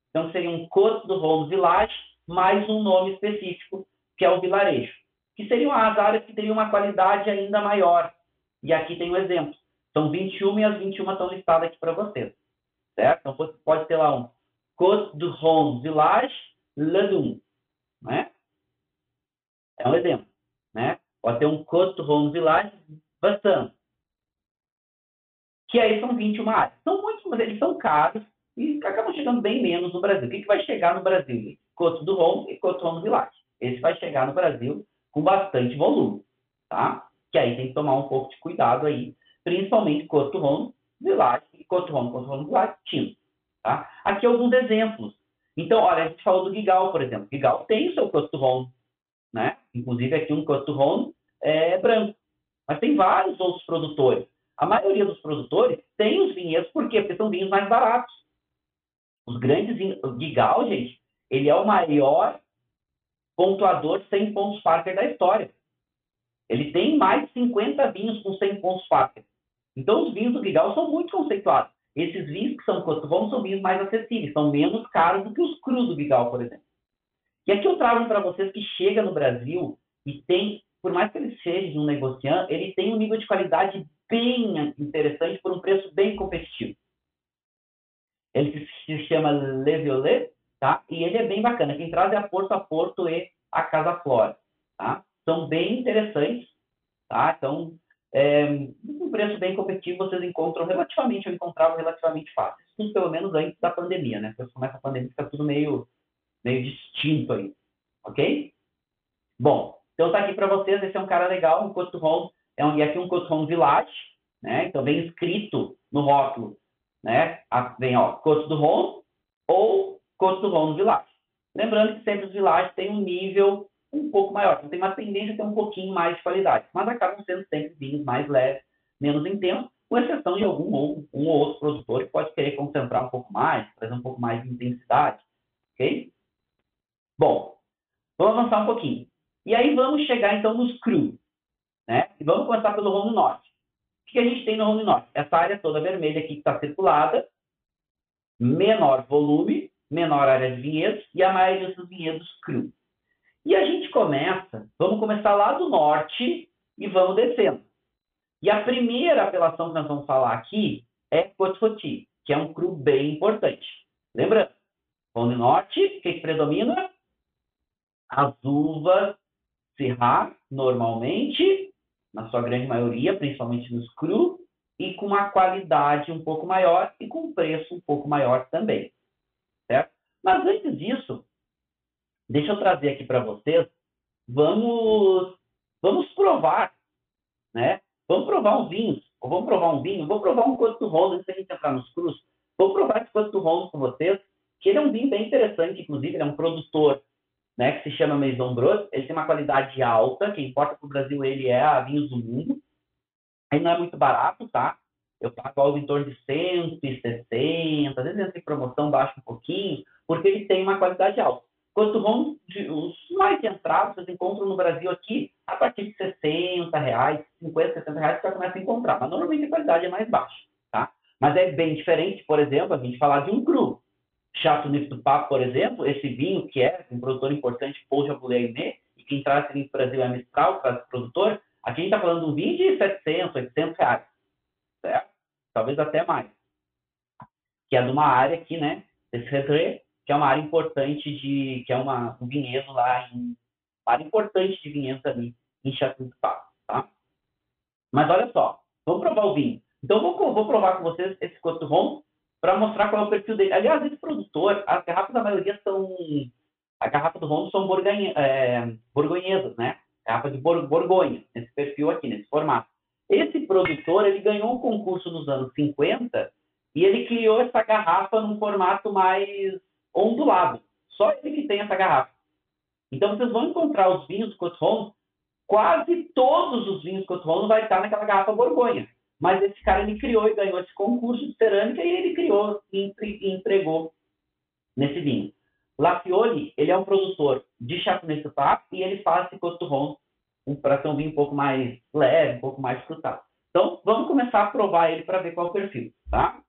Então, seria um Côte do Rhône Village mais um nome específico, que é o vilarejo. Que seriam as áreas que teriam uma qualidade ainda maior. E aqui tem um exemplo. São 21 e as 21 estão listadas aqui para vocês. Certo? Então, pode ter lá um Côte do Rhône Village Ledum. Né? É um exemplo. Né? Pode ter um Côte do Rhône Village Bassin que aí são 21 áreas. São muitos, mas eles são caros e acabam chegando bem menos no Brasil. O que, que vai chegar no Brasil? Côte du Rhône e Côte du Rhône Village. Esse vai chegar no Brasil com bastante volume, tá? Que aí tem que tomar um pouco de cuidado aí, principalmente Rhône Village e du Rhône Village, tinto, tá? Aqui alguns exemplos. Então, olha, a gente falou do Gigal, por exemplo. Gigal tem o seu Rhône, né? Inclusive aqui um Rhône é branco. Mas tem vários outros produtores. A maioria dos produtores tem os vinhedos, por quê? Porque são vinhos mais baratos. Os grandes vinhos, o Gigal, gente, ele é o maior pontuador 100 pontos Parker da história. Ele tem mais de 50 vinhos com 100 pontos Parker. Então, os vinhos do Gigal são muito conceituados. Esses vinhos que são Cotton são vinhos mais acessíveis, são menos caros do que os crus do Gigal, por exemplo. E aqui eu trago para vocês que chega no Brasil e tem, por mais que ele seja um negociante, ele tem um nível de qualidade bem interessante por um preço bem competitivo. Ele se chama Le Violet, tá? E ele é bem bacana. Quem traz é a Porto a Porto e a Casa Flora, tá? São bem interessantes, tá? Então, é, um preço bem competitivo vocês encontram relativamente, eu encontrava relativamente fácil. Pelo menos antes da pandemia, né? Depois começa a pandemia, fica tudo meio meio distinto aí, ok? Bom, então tá aqui para vocês, esse é um cara legal, um Coturron, é um, e aqui um Coturron Village, né? Então vem escrito no rótulo, né? Vem, ó, Coturron ou Coturron Village. Lembrando que sempre os villages têm um nível um pouco maior, então tem uma tendência a ter um pouquinho mais de qualidade, mas acabam sendo sempre vinhos mais leves, menos intensos, com exceção de algum ou, um ou outro produtor que pode querer concentrar um pouco mais, trazer um pouco mais de intensidade, ok? Bom, vamos avançar um pouquinho. E aí vamos chegar então nos cru. Né? E vamos começar pelo Rhône Norte. O que a gente tem no Rhône Norte? Essa área toda vermelha aqui que está circulada, menor volume, menor área de vinhedos e a maioria dos vinhedos cru. E a gente começa, vamos começar lá do norte e vamos descendo. E a primeira apelação que nós vamos falar aqui é Côte que é um cru bem importante. Lembrando, Rhône Norte, o que, predomina? As uvas Syrah, normalmente, na sua grande maioria, principalmente nos cru, e com uma qualidade um pouco maior e com um preço um pouco maior também. Certo? Mas antes disso, deixa eu trazer aqui para vocês, vamos, vamos provar, né? Vamos provar um vinho, ou vamos provar um vinho, vou provar um Coto Rondo antes da gente entrar nos crus. Vou provar esse Coto Rondo com vocês, que ele é um vinho bem interessante, inclusive, ele é um produtor né, que se chama Maison Brot. Ele tem uma qualidade alta, quem importa para o Brasil ele é a Vinhos do Mundo. Ele não é muito barato, tá? Eu pago algo em torno de 160, às vezes entra em promoção, baixa um pouquinho, porque ele tem uma qualidade alta. Quanto vão, os mais entrados vocês encontram no Brasil aqui a partir de 60 reais, 50, 60 reais, você já começa a encontrar. Mas normalmente a qualidade é mais baixa, tá? Mas é bem diferente, por exemplo, a gente falar de um cru. Chateauneuf do Papo, por exemplo, esse vinho que é um produtor importante, Paul Jaboulet e quem traz esse vinho para o Brasil é a Mistral, traz esse produtor, aqui a gente está falando de um vinho de 700, 800 reais, certo? Talvez até mais. Que é de uma área aqui, né, desse Redré, que é uma área importante de, que é uma, um vinhedo lá, em, uma área importante de vinhedos ali em Chateauneuf do Papo, tá? Mas olha só, vamos provar o vinho. Então, vou, vou provar com vocês esse Cote Ron para mostrar qual é o perfil dele. Aliás, esse produtor, as garrafas da maioria são. A garrafa do Rondo são borgonha, é, borgonhesas, né? Garrafa de bor, Borgonha, nesse perfil aqui, nesse formato. Esse produtor, ele ganhou um concurso nos anos 50 e ele criou essa garrafa num formato mais ondulado. Só ele que tem essa garrafa. Então, vocês vão encontrar os vinhos Coton, quase todos os vinhos Coton vai estar naquela garrafa Borgonha. Mas esse cara ele criou e ganhou esse concurso de cerâmica e ele criou e entregou nesse vinho. Lafioli, ele é um produtor de Chardonnay Supap e ele faz esse Coturron para ser um vinho um pouco mais leve, um pouco mais frutado. Então, vamos começar a provar ele para ver qual é o perfil, tá?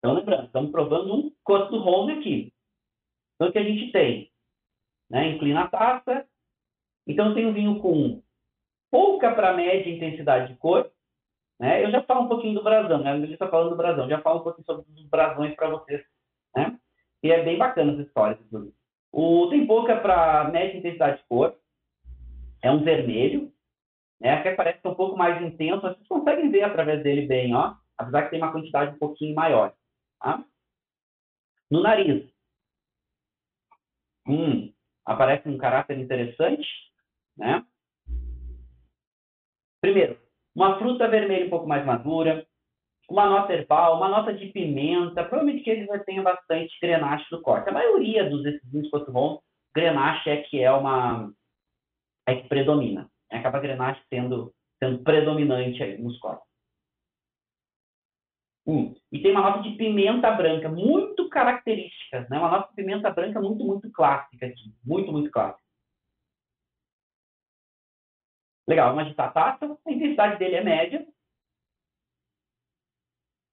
Então, lembrando, estamos provando um Coturron aqui. Então, o que a gente tem? Né? Inclina a taça. Então, tem um vinho com pouca para média intensidade de cor, né? Eu já falo um pouquinho do brasão, né? A está falando do brasão, já falo um pouquinho sobre os brasões para vocês, né? E é bem bacana essa história. O tem pouca para média intensidade de cor, é um vermelho, né? Que parece um pouco mais intenso, mas vocês conseguem ver através dele bem, ó. Apesar que tem uma quantidade um pouquinho maior, tá? No nariz, Hum, aparece um caráter interessante, né? Primeiro, uma fruta vermelha um pouco mais madura, uma nota herbal, uma nota de pimenta, provavelmente que eles já tenham bastante grenache no corte. A maioria dos desses vinhos Coto Bom, grenache é que é uma é que predomina. É, acaba a grenache sendo sendo predominante aí nos cortes. Hum. E tem uma nota de pimenta branca muito característica, né? Uma nota de pimenta branca muito muito clássica aqui, muito muito clássica. Legal, vamos agitar a taça. A intensidade dele é média.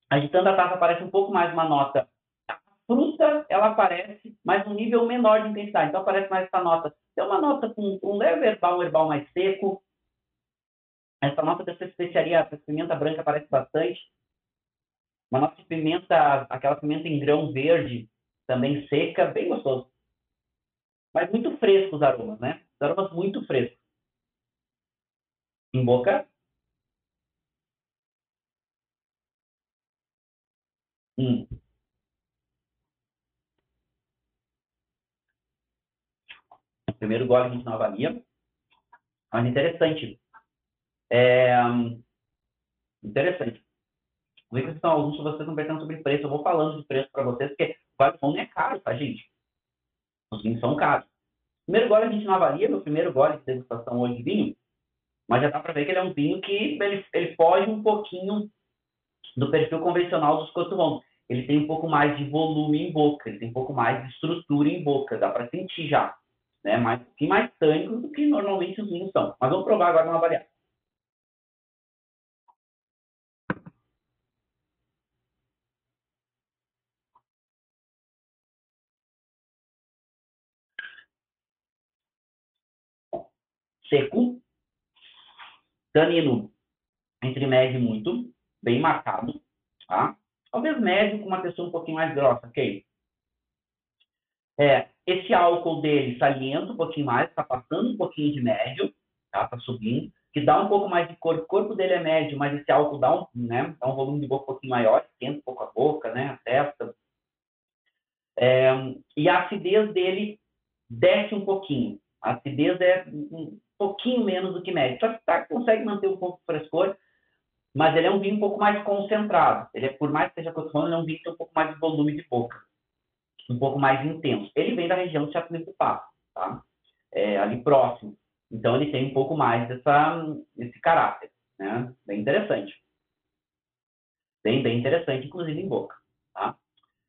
Agitando a taça aparece um pouco mais uma nota. A fruta, ela aparece, mas um nível menor de intensidade. Então aparece mais essa nota. É uma nota com um leve herbal, um herbal mais seco. Essa nota dessa especiaria, essa pimenta branca aparece bastante. Uma de pimenta, aquela pimenta em grão verde, também seca, bem gostoso. Mas muito fresco os aromas, né? Os aromas muito frescos em boca. Hum. Primeiro gole a gente não. Mas interessante. É... Interessante. Que estão alguns vocês não perguntando sobre preço. Eu vou falando de preço para vocês, porque o não é caro, tá, gente? Os vinhos são caros. Primeiro gole a gente não avalia, meu primeiro gole de degustação hoje de vinho mas já dá para ver que ele é um vinho que ele, ele foge um pouquinho do perfil convencional dos Coturons. Ele tem um pouco mais de volume em boca, ele tem um pouco mais de estrutura em boca, dá para sentir já. Né? Mas tem mais tânicos do que normalmente os vinhos são. Mas vamos provar agora uma variável. Seco, Tanino entre médio e muito, bem marcado, tá? Talvez médio com uma textura um pouquinho mais grossa, ok? É, esse álcool dele salienta um pouquinho mais, está passando um pouquinho de médio, tá? Está subindo, que dá um pouco mais de corpo. O corpo dele é médio, mas esse álcool dá um, né, dá um volume de boca um pouquinho maior, esquenta um pouco a boca, né, a testa. É, e a acidez dele desce um pouquinho. A acidez é pouquinho menos do que médio. Só que tá, consegue manter um pouco de frescor, mas ele é um vinho um pouco mais concentrado. Ele é, por mais que seja acostumado, ele é um vinho que tem um pouco mais de volume de boca, um pouco mais intenso. Ele vem da região do Chapinho do Papo, tá? É, ali próximo. Então ele tem um pouco mais dessa, desse caráter, né? Bem interessante. Bem, bem interessante, inclusive em boca, tá?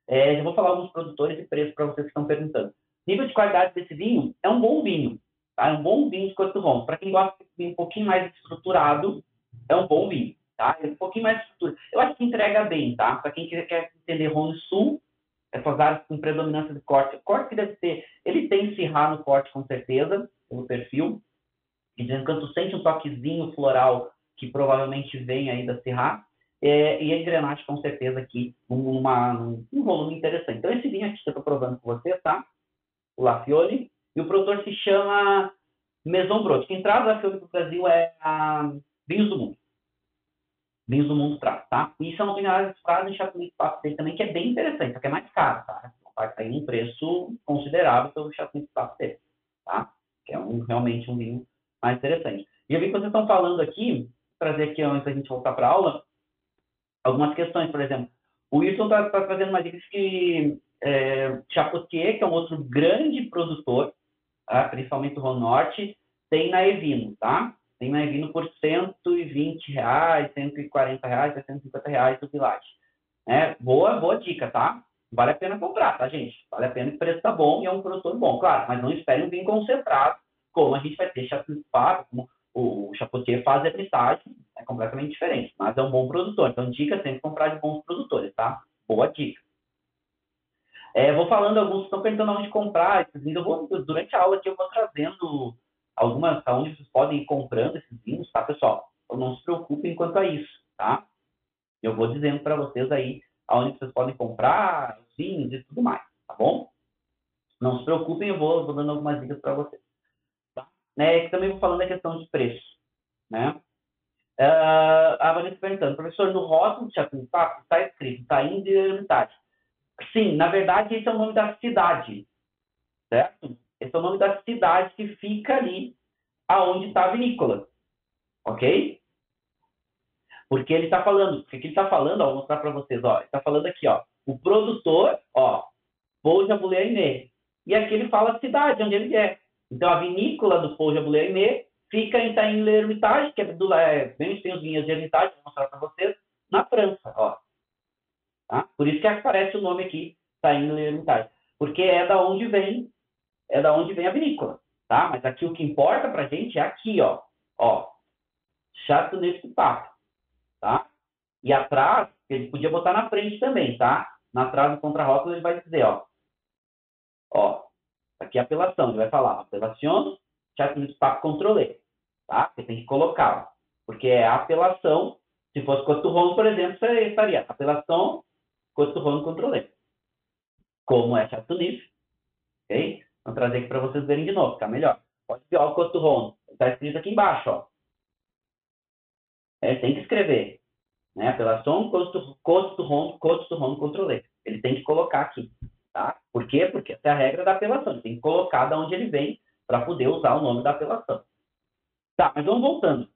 É, eu vou falar alguns produtores e preços para vocês que estão perguntando. Nível de qualidade desse vinho é um bom vinho, Tá? É um bom vinho de Coto Bom. Para quem gosta de vinho um pouquinho mais estruturado, é um bom vinho. Tá? É um pouquinho mais estruturado. Eu acho que entrega bem, tá? Para quem quer entender Rhône Sul, essas áreas com predominância de corte. O corte que deve ter, ele tem Sirá no corte com certeza, pelo perfil. E que tu sente um toquezinho floral que provavelmente vem aí da Sirá. É, e a engrenagem com certeza aqui numa, num volume interessante. Então esse vinho aqui que eu estou provando com você, tá? O Lafioli, e o produtor se chama Maison Brot. Quem traz a filme para o Brasil é a Vinhos do Mundo. Vinhos do Mundo traz, tá? E isso é uma vinhada traz em Chapelier Passo dele também, que é bem interessante, só que é mais caro, tá? Vai cair um preço considerável pelo Chapelier Passo dele, tá? Que é um, realmente um vinho mais interessante. E eu vi que vocês estão falando aqui, trazer aqui antes da gente voltar para a aula, algumas questões, por exemplo. O Wilson está tá trazendo uma dica que é, Chapoutier, que é um outro grande produtor, tá? principalmente o Norte, tem na Evino, tá? Tem na Evino por 120 reais, 140 reais, 150 reais do Village. É, boa, boa dica, tá? Vale a pena comprar, tá, gente? Vale a pena, o preço tá bom e é um produtor bom, claro, mas não espere um vinho concentrado, como a gente vai ter Chapoutier, como o Chapoutier faz a mensagem, é completamente diferente, mas é um bom produtor. Então, dica sempre comprar de bons produtores, tá? Boa dica. É, vou falando, alguns estão perguntando onde comprar esses vinhos. Eu vou, durante a aula aqui eu vou trazendo algumas, onde vocês podem ir comprando esses vinhos, tá, pessoal? Então não se preocupem quanto a isso, tá? Eu vou dizendo para vocês aí aonde vocês podem comprar os vinhos e tudo mais, tá bom? Não se preocupem, eu vou, vou dando algumas dicas para vocês. Tá? É, também vou falando da questão de preço, né? Uh, a Vanessa perguntando, professor, no rótulo de está escrito, está indo de metade. Sim, na verdade, esse é o nome da cidade. certo? Esse é o nome da cidade que fica ali aonde está a vinícola, ok? Porque ele está falando, o que ele está falando, ó, vou mostrar para vocês, ó, ele está falando aqui, ó, o produtor, ó, Paul Jaboulet e aqui ele fala a cidade onde ele é. Então, a vinícola do Paul Jaboulet fica em Tain-l'Hermitage, que é do é, bem tem os vinhos de Hermitage, vou mostrar para vocês, na França, ó. Tá? Por isso que aparece o nome aqui, Tain-l'Hermitage, porque é da onde vem, é da onde vem a vinícola, tá? Mas aqui o que importa para gente é aqui, ó, ó, Chateauneuf du Pape, tá? E atrás, ele podia botar na frente também, tá? Na trás do contrarótulo ele vai dizer, ó, ó, aqui é apelação, ele vai falar, apelação, Chateauneuf du Pape controlé, tá? Você tem que colocar, porque é apelação, se fosse Coturron, por exemplo, você estaria apelação, Coturron controlé. Como é Chateauneuf, ok? Vou trazer aqui para vocês verem de novo, ficar melhor. Pode ver o Coturron, está escrito aqui embaixo, ó. É, tem que escrever. Né? Apelação, Coturron, Coturron controlé. Ele tem que colocar aqui. Tá? Por quê? Porque essa é a regra da apelação. Ele tem que colocar de onde ele vem para poder usar o nome da apelação. Tá, mas vamos voltando.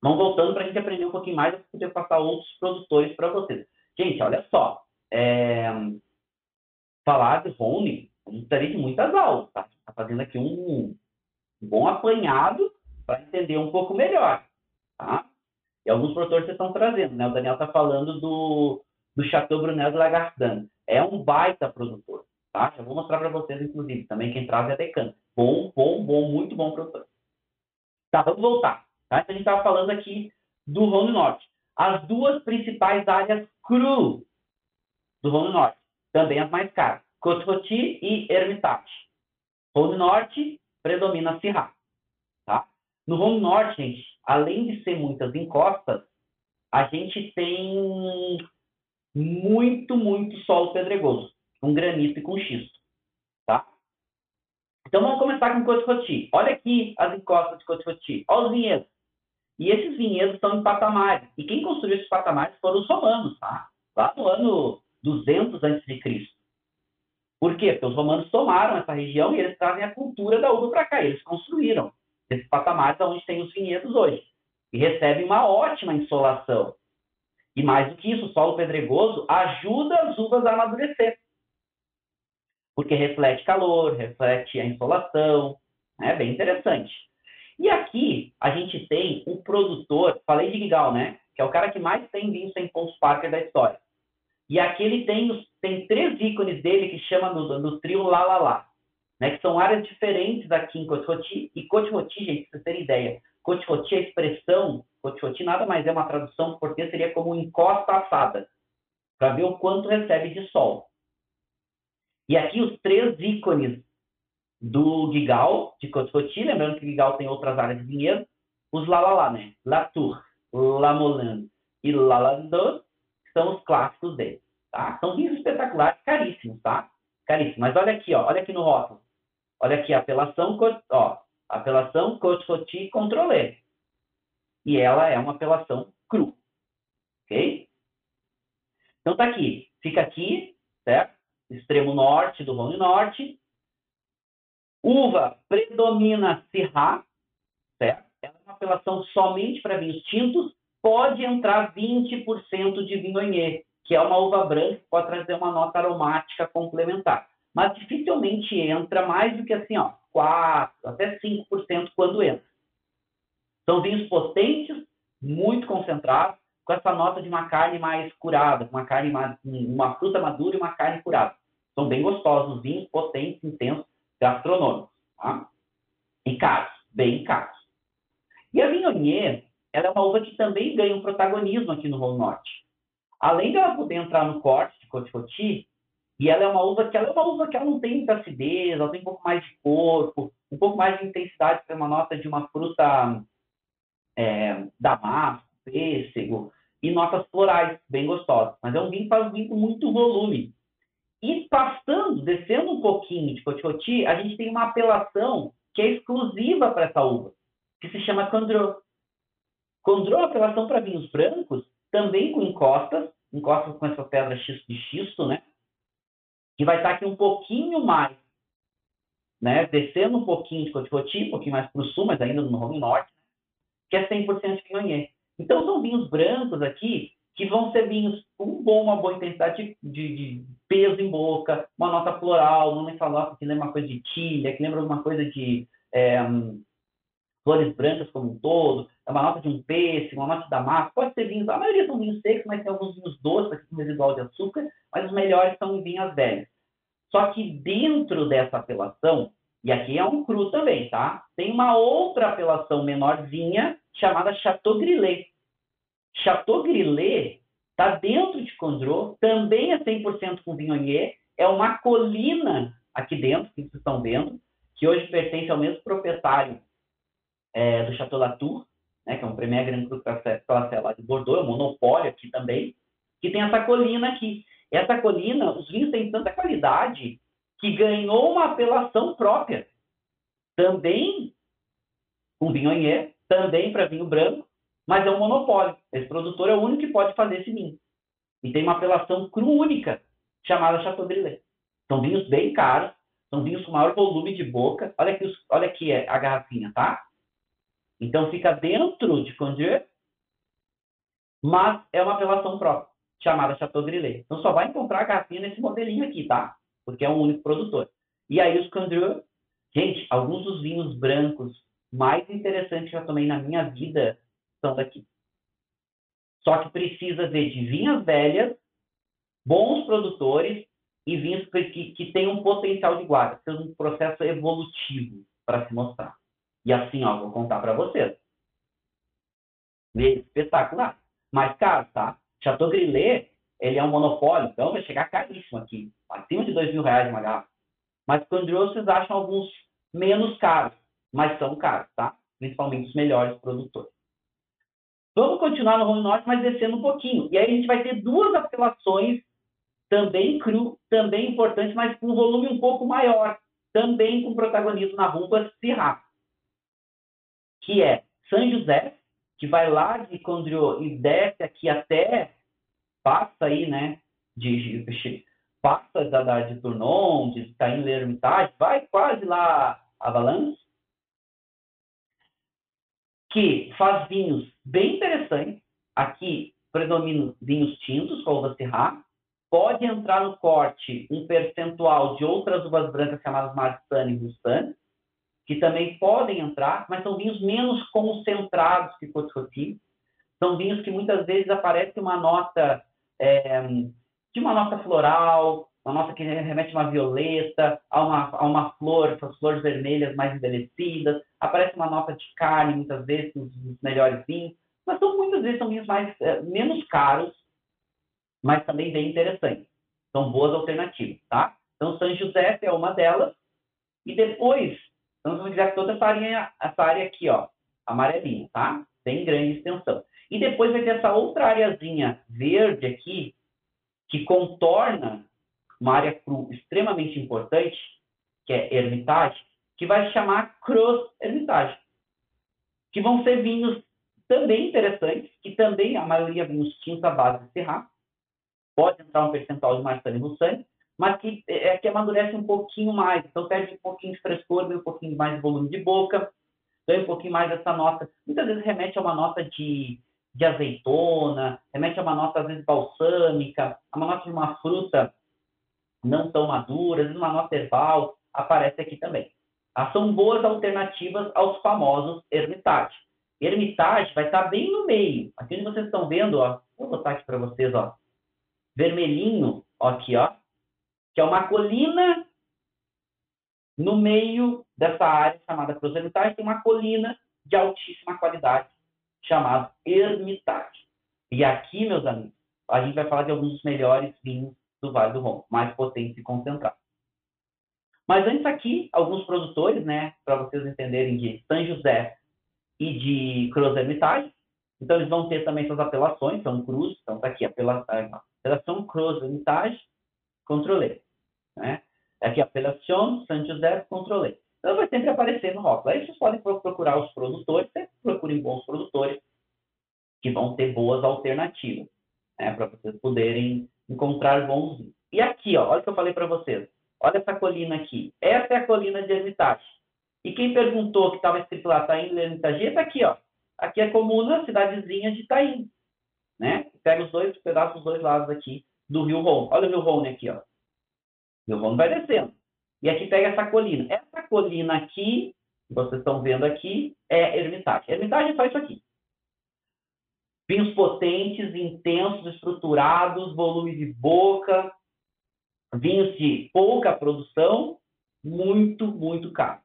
Vamos voltando para a gente aprender um pouquinho mais e poder passar outros produtores para vocês. Gente, olha só. É... Falar de Rony, precisaria de muitas aulas, tá? Está fazendo aqui um, bom apanhado para entender um pouco melhor, tá? E alguns produtores vocês estão trazendo, né? O Daniel está falando do, do Chateau Brunel de Lagardin. É um baita produtor, tá? Já vou mostrar para vocês, inclusive, também quem traz é a Decan. Bom, bom, bom, muito bom produtor. Tá, vamos voltar. Tá? Então, a gente estava falando aqui do Rhône Norte. As duas principais áreas cru do Rhône Norte, também as mais caras, Côte-Rôti e Hermitage. Rhône Norte predomina Syrah. Tá? No Rhône Norte, gente, além de ser muitas encostas, a gente tem muito, muito solo pedregoso, com granito e com xisto. Tá? Então vamos começar com Côte-Rôti. Olha aqui as encostas de Côte-Rôti. Olha os vinhedos. E esses vinhedos estão em patamares. E quem construiu esses patamares foram os romanos, tá? Lá no ano 200 a.C. Por quê? Porque os romanos tomaram essa região e eles trazem a cultura da uva para cá. Eles construíram esses patamares onde tem os vinhedos hoje. E recebem uma ótima insolação. E mais do que isso, o solo pedregoso ajuda as uvas a amadurecer. Porque reflete calor, reflete a insolação. É bem interessante. E aqui a gente tem o produtor, falei de Gigal, né? Que é o cara que mais tem vinho sem Pons Parker da história. E aqui ele tem, tem três ícones dele que chama no, no trio La La La, né? Que são áreas diferentes aqui em Cote E Cote gente, pra vocês terem ideia, Cote a expressão, Cote nada mais é uma tradução portuguesa, seria como encosta assada, para ver o quanto recebe de sol. E aqui os três ícones do Gigal, de Cote lembrando que Gigal tem outras áreas de vinhedo, os Lalala, né? Latour, Lamolin e Lalandot são os clássicos dele, tá? São vinhos espetaculares, caríssimos, tá? Caríssimos. Mas olha aqui, ó, olha aqui no rótulo. Olha aqui, apelação, ó, apelação Cote Controlé. E ela é uma apelação cru, ok? Então tá aqui, fica aqui, certo? Extremo norte do Rhône Norte, Uva predomina Syrah, certo? É uma apelação somente para vinhos tintos. Pode entrar 20% de Viognier, que é uma uva branca que pode trazer uma nota aromática complementar. Mas dificilmente entra mais do que assim, ó, 4, até 5% quando entra. São vinhos potentes, muito concentrados, com essa nota de uma carne mais curada, uma carne uma fruta madura e uma carne curada. São bem gostosos, vinhos potentes, intensos, gastronômicos, tá? E caros, bem caros. E a Viognier, ela é uma uva que também ganha um protagonismo aqui no Rhône Norte. Além dela poder entrar no corte de Cote e ela é uma uva que ela é uma uva que ela não tem muita acidez, ela tem um pouco mais de corpo, um pouco mais de intensidade, tem uma nota de uma fruta é, damasco, pêssego, e notas florais bem gostosas. Mas é um vinho que faz um vinho com muito volume. E passando, descendo um pouquinho de Cotiroti, a gente tem uma apelação que é exclusiva para essa uva, que se chama Condro. Condro é apelação para vinhos brancos, também com encostas, encostas com essa pedra de xisto, né? Que vai estar aqui um pouquinho mais né, descendo um pouquinho de Cotiroti, um pouquinho mais para o sul, mas ainda no Rio Norte, que é 100% de Viognier. Então, são vinhos brancos aqui, que vão ser vinhos com bom, uma boa intensidade de, de, peso em boca, uma nota floral, não me falar que lembra uma coisa de tilha, que lembra alguma coisa de é, flores brancas como um todo, é uma nota de um pêssego, uma nota de damasco, pode ser vinhos, a maioria são vinhos secos, mas tem alguns vinhos doces aqui com residual de açúcar, mas os melhores são vinhas velhas. Só que dentro dessa apelação, e aqui é um cru também, tá? Tem uma outra apelação menorzinha chamada Chateau Grillet. Chateau Grillet está dentro de Condro, também é 100% com Viognier, é uma colina aqui dentro, que vocês estão vendo, que hoje pertence ao mesmo proprietário é, do Chateau Latour, né, que é um Premier Grand Cru Classé lá de Bordeaux, é um monopólio aqui também, que tem essa colina aqui. Essa colina, os vinhos têm tanta qualidade que ganhou uma apelação própria. Também com Viognier, também para vinho branco, mas é um monopólio. Esse produtor é o único que pode fazer esse vinho. E tem uma apelação cru única, chamada Chateau Brillet. São vinhos bem caros, são vinhos com maior volume de boca. Olha aqui, olha aqui a garrafinha, tá? Então fica dentro de Condieu, mas é uma apelação própria, chamada Chateau Grillet. Então só vai encontrar a garrafinha nesse modelinho aqui, tá? Porque é um único produtor. E aí os Condieu, gente, alguns dos vinhos brancos mais interessantes que eu tomei na minha vida são daqui. Só que precisa ver de vinhas velhas, bons produtores e vinhos que, que, têm um potencial de guarda, que um processo evolutivo para se mostrar. E assim, ó, vou contar para vocês. Espetacular. Mas, caro, tá? Chateau Grillet, ele é um monopólio, então vai chegar caríssimo aqui. Acima de dois mil reais uma garrafa. Mas quando vocês acham alguns menos caros, mas são caros, tá? Principalmente os melhores produtores. Vamos continuar no Rony Norte, mas descendo um pouquinho. E aí a gente vai ter duas apelações também cru, também importantes, mas com um volume um pouco maior, também com protagonismo na rumba Sirra, que é São José, que vai lá de Condrieu e desce aqui até, passa aí, né, de, passa da, da de Tournon, de Taim L'Hermitage, vai quase lá a Valence, que faz vinhos bem interessantes. Aqui predominam vinhos tintos, com uva Syrah. Pode entrar no corte um percentual de outras uvas brancas chamadas Marsanne e Roussanne, que também podem entrar, mas são vinhos menos concentrados que Côte São vinhos que muitas vezes aparece uma nota é, de uma nota floral, uma nota que remete a uma violeta, a uma, a uma flor, essas flores vermelhas mais envelhecidas, aparece uma nota de carne, muitas vezes, nos, melhores vinhos, mas são, muitas vezes são vinhos mais, é, menos caros, mas também bem interessantes. São boas alternativas, tá? Então, São José é uma delas, e depois, então, vamos dizer que toda essa área, essa área aqui, ó, amarelinha, tá? Tem grande extensão. E depois vai ter essa outra areazinha verde aqui, que contorna uma área cru extremamente importante, que é Hermitage, que vai chamar Cross Hermitage, que vão ser vinhos também interessantes, que também a maioria vinhos tintos à base de Serra, pode entrar um percentual de Marsanne e Roussanne, mas que, é, é, que amadurece um pouquinho mais, então perde um pouquinho de frescor, um pouquinho mais de volume de boca, ganha um pouquinho mais dessa nota, muitas vezes remete a uma nota de, de azeitona, remete a uma nota às vezes balsâmica, a uma nota de uma fruta não tão maduras, uma nota herbal, aparece aqui também. Ah, são boas alternativas aos famosos Hermitage. Hermitage vai estar bem no meio. Aqui onde vocês estão vendo, ó, vou botar aqui para vocês, ó, vermelhinho, ó, aqui, ó, que é uma colina no meio dessa área chamada Cruz Hermitage, tem uma colina de altíssima qualidade chamada Hermitage. E aqui, meus amigos, a gente vai falar de alguns dos melhores vinhos do Vale do Ron, mais potentes e concentrados. Mas antes aqui, alguns produtores, né, para vocês entenderem, de São José e de Cruz Hermitage. Então, eles vão ter também suas apelações, são cruz, então tá aqui, apela, apelação Cruz Hermitage, Controlé. Né? Aqui, apelação São José, Controlé. Então, vai sempre aparecer no rótulo. Aí vocês podem procurar os produtores, sempre procurem bons produtores, que vão ter boas alternativas, né, para vocês poderem encontrar bons. E aqui, ó, olha o que eu falei para vocês. Olha essa colina aqui. Essa é a colina de Hermitage. E quem perguntou que estava escrito lá Taim de Hermitage, está aqui, ó. Aqui é a comuna, cidadezinha de Taim. Né? Pega os dois pedaços dos dois lados aqui do rio Rhône. Olha o rio Rhône aqui, ó. O rio Rhône vai descendo. E aqui pega essa colina. Essa colina aqui, que vocês estão vendo aqui, é Hermitage. Hermitage é só isso aqui. Vinhos potentes, intensos, estruturados, volume de boca, vinhos de pouca produção, muito, muito caros.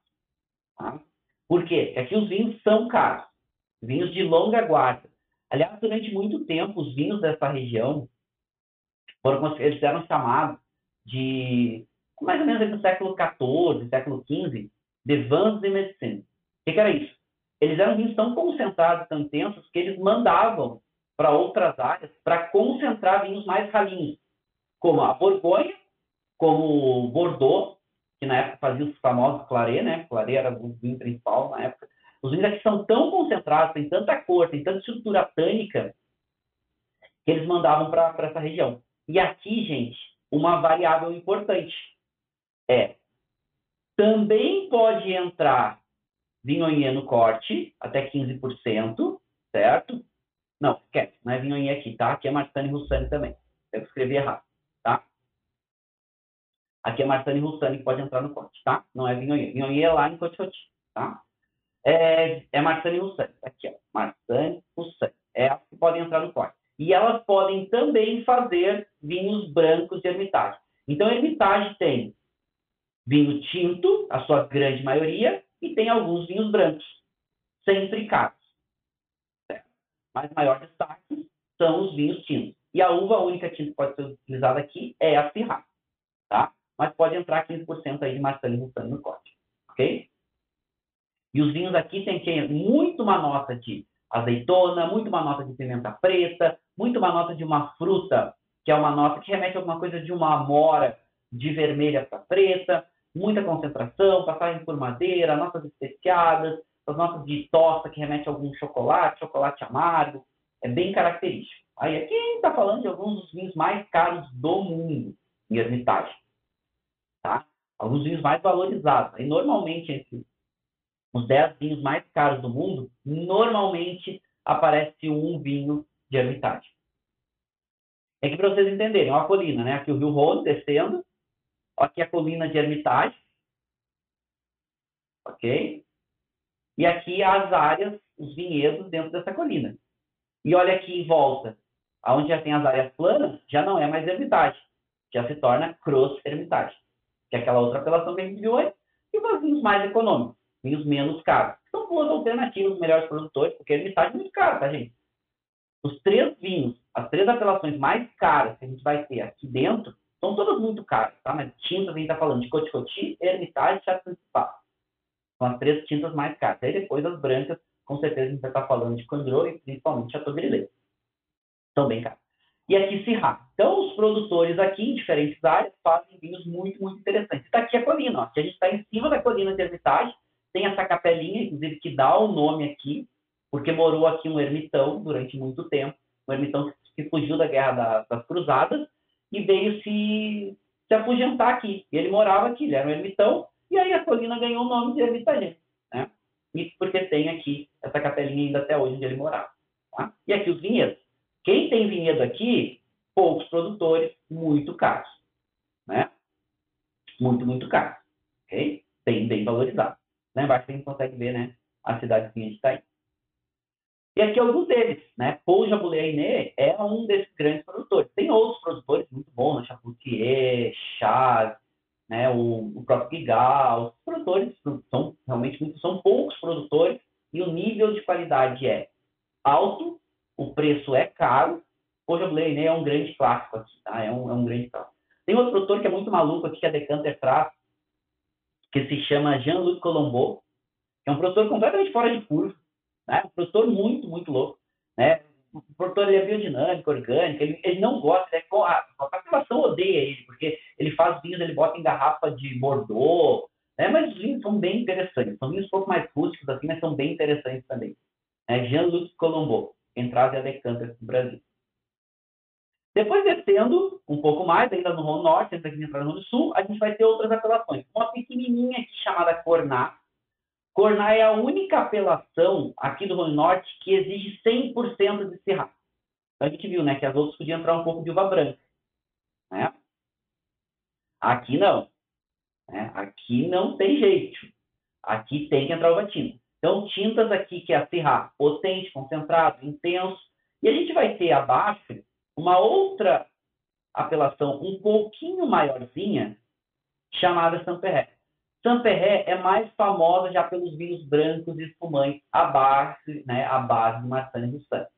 Tá? Por quê? Porque aqui os vinhos são caros, vinhos de longa guarda. Aliás, durante muito tempo, os vinhos dessa região foram, eles eram chamados de, mais ou menos no século XIV, século XV, de vins de medicine. O que, que era isso? Eles eram vinhos tão concentrados, tão intensos, que eles mandavam para outras áreas para concentrar vinhos mais ralinhos, como a Borgonha, como o Bordeaux, que na época fazia os famosos Claret, né? Claret era o vinho principal na época. Os vinhos aqui são tão concentrados, tem tanta cor, tem tanta estrutura tânica, que eles mandavam para essa região. E aqui, gente, uma variável importante é também pode entrar vinhonhê no corte, até 15%, certo? Não, esquece, não é vinhonhê aqui, tá? Aqui é Martani Russani também. Eu escrevi errado, tá? Aqui é Martani Russani que pode entrar no corte, tá? Não é vinhonhê. Vinhonhê é lá em Cotioti, tá? É, é Martani Russani. Aqui, ó. Martani Russani. É as que podem entrar no corte. E elas podem também fazer vinhos brancos de Hermitage. Então, Hermitage tem vinho tinto, a sua grande maioria, e tem alguns vinhos brancos, sempre caros. Certo? Mas maior destaque são os vinhos tintos. E a uva única tinta que pode ser utilizada aqui é a Syrah, tá? Mas pode entrar 15% aí de Marsanne Russani no corte, ok? E os vinhos aqui tem que muito uma nota de azeitona, muito uma nota de pimenta preta, muito uma nota de uma fruta, que é uma nota que remete a alguma coisa de uma amora de vermelha para preta, muita concentração, passagem por madeira, notas especiadas, as notas de tosta que remete a algum chocolate, chocolate amargo, é bem característico. Aí aqui está falando de alguns dos vinhos mais caros do mundo em Hermitage. Tá? Alguns vinhos mais valorizados. Aí normalmente entre os 10 vinhos mais caros do mundo, normalmente aparece um vinho de Hermitage. É que para vocês entenderem, uma colina, né? Aqui o Rio Rhône descendo, Aqui a colina de Hermitage. Ok? E aqui as áreas, os vinhedos dentro dessa colina. E olha aqui em volta, aonde já tem as áreas planas, já não é mais Hermitage. Já se torna Cross Hermitage. Que é aquela outra apelação que a gente viu. E os vinhos mais econômicos, vinhos menos caros. São duas alternativas melhores produtores, porque Hermitage é muito caro, tá, gente? Os três vinhos, as três apelações mais caras que a gente vai ter aqui dentro, são todas muito caras, tá? Mas tintas a gente está falando de Coticoti, Hermitage e Chateau de São as três tintas mais caras. Aí depois as brancas, com certeza a gente vai estar tá falando de Condro e principalmente Chateaubriand. São bem caras. E aqui Syrah. Então os produtores aqui em diferentes áreas fazem vinhos muito, muito interessantes. Está aqui a colina, ó. Aqui a gente está em cima da colina de Hermitage. Tem essa capelinha, inclusive, que dá o nome aqui, porque morou aqui um ermitão durante muito tempo. Um ermitão que fugiu da Guerra das Cruzadas e veio se, se afugentar aqui. Ele morava aqui, ele era um ermitão, e aí a colina ganhou o nome de Ermitagense. Né? Isso porque tem aqui essa capelinha ainda até hoje onde ele morava. Tá? E aqui os vinhedos. Quem tem vinhedo aqui, poucos produtores, muito caros. Né? Muito, muito caros. Ok? Bem, bem valorizado. Lá embaixo a gente consegue ver né, a cidadezinha de Itaí. E aqui alguns deles, né? Paul Jaboulet é um desses grandes produtores. Tem outros produtores muito bons, né? Chapoutier, Chaz, né? o, o próprio Gigal. Os produtores são realmente muito, são poucos produtores e o nível de qualidade é alto, o preço é caro. Paul Jaboulet é um grande clássico aqui, tá? É um, é um grande clássico. Tem outro produtor que é muito maluco aqui, que a Decanter traz, que se chama Jean-Luc Colombo, é um produtor completamente fora de curva né? Um produtor muito, muito louco. Né? O produtor ele é biodinâmico, orgânico, ele, ele não gosta, né? a, a população odeia ele, porque ele faz vinhos, ele bota em garrafa de Bordeaux, né? mas os vinhos são bem interessantes. São vinhos um pouco mais rústicos, assim, mas são bem interessantes também. É Jean-Luc Colombo, quem traz é a Decanter Brasil. Depois descendo um pouco mais, ainda no Rhône Norte, antes de entrar no Rhône Sul, a gente vai ter outras apelações. Uma pequenininha aqui chamada Corná. Corná é a única apelação aqui do Rhône Norte que exige 100% de Syrah. Então a gente viu, né, que as outras podiam entrar um pouco de uva branca. Né? Aqui não. Né? Aqui não tem jeito. Aqui tem que entrar uva tinta. Então, tintas aqui que é a Syrah, potente, concentrado, intenso. E a gente vai ter abaixo uma outra apelação um pouquinho maiorzinha, chamada Saint-Perret. Saint-Perret é mais famosa já pelos vinhos brancos e espumantes à base, né, à base de Marsanne do Santos.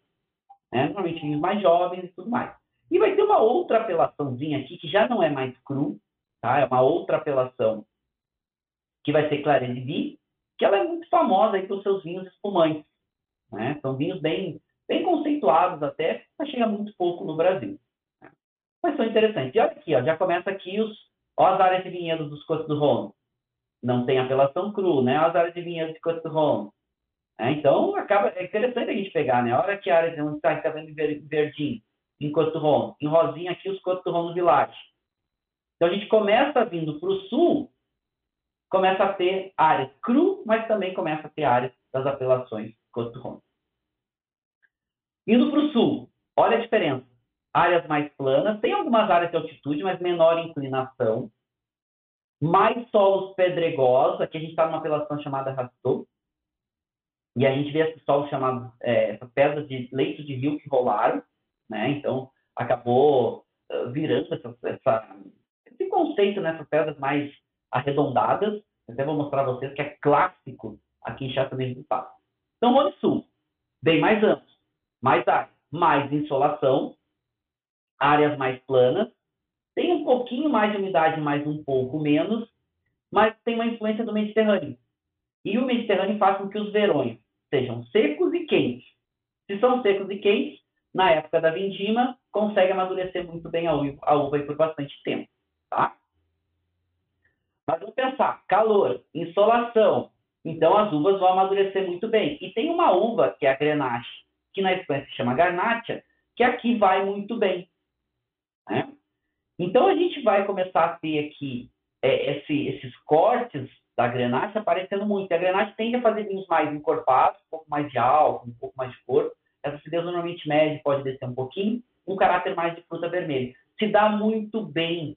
Né? Normalmente vinhos mais jovens e tudo mais. E vai ter uma outra apelaçãozinha aqui, que já não é mais cru, tá? é uma outra apelação, que vai ser Claret de Vie, que ela é muito famosa aí pelos seus vinhos espumantes. Né? São vinhos bem bem conceituados até, mas chega muito pouco no Brasil. Né? Mas são interessantes. E olha aqui, ó, já começa aqui os, ó, as áreas de vinhedos dos Côtes do Rhône. Não tem apelação cru, né? As áreas de vinhedos de Rhône. É, então, acaba, é interessante a gente pegar, né? Olha que área onde está, está vendo verdinho, em Rhône. Em rosinha aqui, os do Rhône Village. Então, a gente começa vindo para o sul, começa a ter áreas cru, mas também começa a ter áreas das apelações Rhône. Indo para o sul, olha a diferença. Áreas mais planas, tem algumas áreas de altitude, mas menor inclinação. Mais solos pedregosos, aqui a gente está numa apelação chamada Rastou. E a gente vê esses solos chamados, é, essas pedras de leitos de rio que rolaram, né? Então, acabou virando essa, essa, esse conceito nessas né? pedras mais arredondadas. Até vou mostrar para vocês que é clássico aqui em Chapéu do Passo. Então, Rony Sul, bem mais amplo mais área, mais insolação, áreas mais planas, tem um pouquinho mais de umidade, mais um pouco menos, mas tem uma influência do Mediterrâneo. E o Mediterrâneo faz com que os verões sejam secos e quentes. Se são secos e quentes, na época da vindima, consegue amadurecer muito bem a uva, a uva por bastante tempo. Tá? Mas vamos pensar, calor, insolação, então as uvas vão amadurecer muito bem. E tem uma uva, que é a Grenache, que na Espanha se chama garnacha, que aqui vai muito bem. Né? Então a gente vai começar a ter aqui é, esse, esses cortes da grenache aparecendo muito. A grenache tende a fazer vinhos mais encorpados, um pouco mais de álcool, um pouco mais de cor. Essa acidez normalmente média pode descer um pouquinho, um caráter mais de fruta vermelha. Se dá muito bem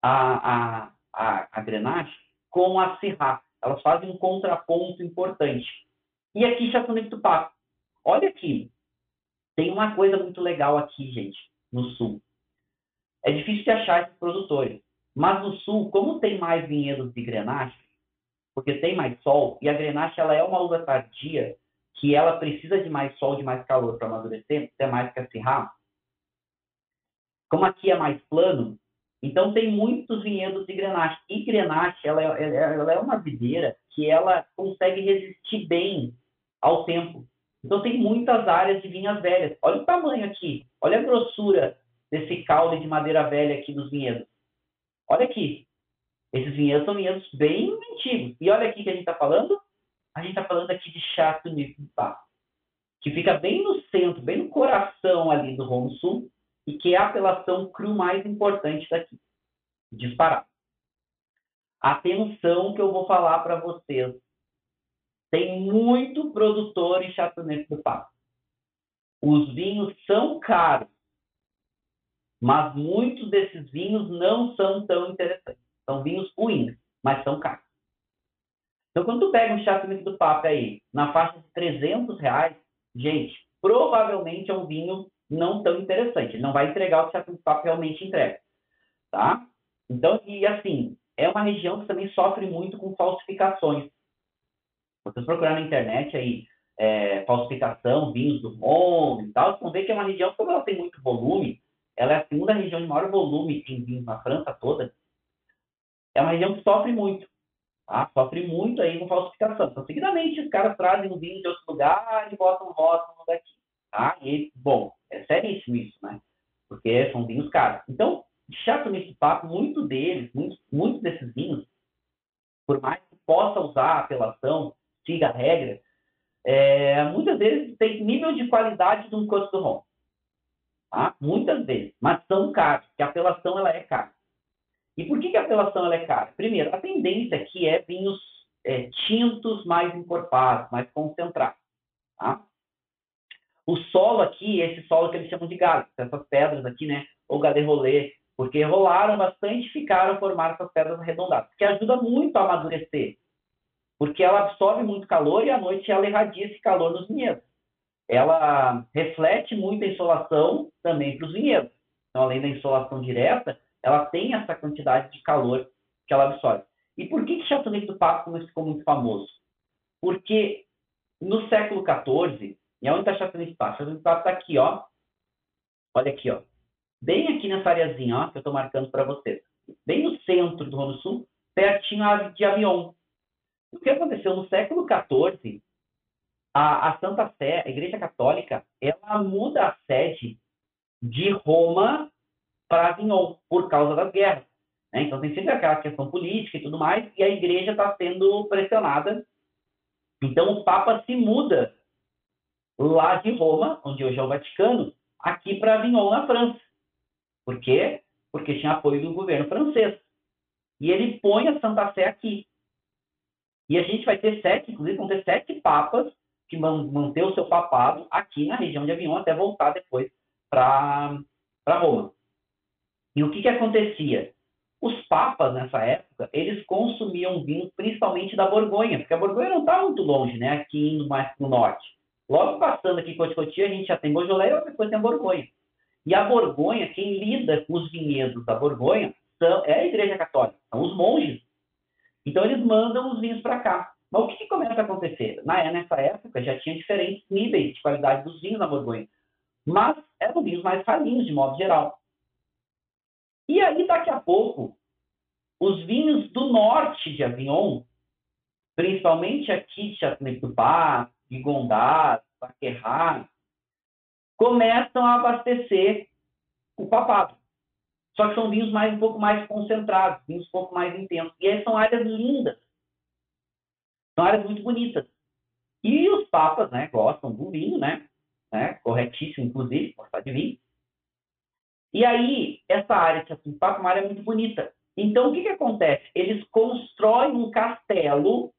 a, a, a, a grenache com a Syrah. Elas fazem um contraponto importante. E aqui do Papo. Olha aqui, tem uma coisa muito legal aqui, gente, no sul. É difícil de achar esses produtores, mas no sul, como tem mais vinhedos de grenache, porque tem mais sol, e a grenache ela é uma uva tardia, que ela precisa de mais sol, de mais calor para amadurecer, até mais que a Syrah. Como aqui é mais plano, então tem muitos vinhedos de grenache. E grenache, ela é, ela é uma videira que ela consegue resistir bem ao tempo. Então tem muitas áreas de vinhas velhas. Olha o tamanho aqui. Olha a grossura desse caule de madeira velha aqui dos vinhedos. Olha aqui. Esses vinhedos são vinhedos bem antigos. E olha aqui que a gente está falando. A gente está falando aqui de Chato Nipá, que fica bem no centro, bem no coração ali do Rhône Sul, e que é a apelação cru mais importante daqui. Disparado. Atenção que eu vou falar para vocês tem muito produtor em Chateauneuf do Papo. Os vinhos são caros, mas muitos desses vinhos não são tão interessantes. São vinhos ruins, mas são caros. Então, quando tu pega um Chateauneuf do Papo aí, na faixa de 300 reais, gente, provavelmente é um vinho não tão interessante. Ele não vai entregar o que o Chateauneuf do Papo realmente entrega. Tá? Então, e assim, é uma região que também sofre muito com falsificações. Vocês procurar na internet aí, é, falsificação, vinhos do mundo e tal, vocês vão ver que é uma região, como ela tem muito volume, ela é a segunda região de maior volume em vinhos na França toda, é uma região que sofre muito, tá? Sofre muito aí com falsificação. Então, seguidamente, os caras trazem um vinho de outro lugar e botam rótulo daqui, tá? E, bom, é seríssimo isso, né? Porque são vinhos caros. Então, chato nesse papo, muito deles, muitos, muitos desses vinhos, por mais que possa usar a apelação, siga a regra, é, muitas vezes tem nível de qualidade de um custo home. Tá? muitas vezes, mas são caros, porque a apelação ela é cara. E por que, que a apelação ela é cara? Primeiro, a tendência aqui é vinhos é, tintos mais encorpados, mais concentrados. Tá? O solo aqui, esse solo que eles chamam de galho, essas pedras aqui, né? Ou galerolê, porque rolaram bastante e ficaram formar essas pedras arredondadas, que ajuda muito a amadurecer, porque ela absorve muito calor e à noite ela irradia esse calor nos vinhedos. Ela reflete muito a insolação também para os vinhedos. Então, além da insolação direta, ela tem essa quantidade de calor que ela absorve. E por que, que Chardonnay do Papo ficou muito famoso? Porque no século XIV, e onde está Chardonnay do Papo? Chardonnay do Papo está aqui, ó. Olha aqui, ó bem aqui nessa areazinha, ó, que eu estou marcando para vocês. Bem no centro do Rono Sul, pertinho de Avion. O que aconteceu no século XIV, a, a Santa Sé, a Igreja Católica, ela muda a sede de Roma para Avignon, por causa das guerras. Né? Então tem sempre aquela questão política e tudo mais, e a igreja está sendo pressionada. Então o Papa se muda lá de Roma, onde hoje é o Vaticano, aqui para Avignon, na França. Por quê? Porque tinha apoio do governo francês. E ele põe a Santa Sé aqui. E a gente vai ter sete, inclusive vão ter sete papas que manter o seu papado aqui na região de Avignon até voltar depois para Roma. E o que, que acontecia? Os papas, nessa época, eles consumiam vinho principalmente da Borgonha, porque a Borgonha não está muito longe, né? Aqui indo mais para o norte. Logo passando aqui Coticotia, a gente já tem Beaujolais e depois tem a Borgonha. E a Borgonha, quem lida com os vinhedos da Borgonha são, é a Igreja Católica, são os monges. Então eles mandam os vinhos para cá. Mas o que, que, começa a acontecer? Na, nessa época já tinha diferentes níveis de qualidade dos vinhos na Borgonha. Mas eram vinhos mais ralinhos, de modo geral. E aí, daqui a pouco, os vinhos do norte de Avignon, principalmente aqui de Châteauneuf-du-Pape, de Gondar, Paquerrat, começam a abastecer o papado. Só que são vinhos mais um pouco mais concentrados, vinhos um pouco mais intensos. E aí são áreas lindas. São áreas muito bonitas. E os papas, né, gostam do vinho, né? né corretíssimo, inclusive, gostar de vinho. E aí, essa área de Chapinpá é uma área muito bonita. Então, o que, que acontece? Eles constroem um castelo,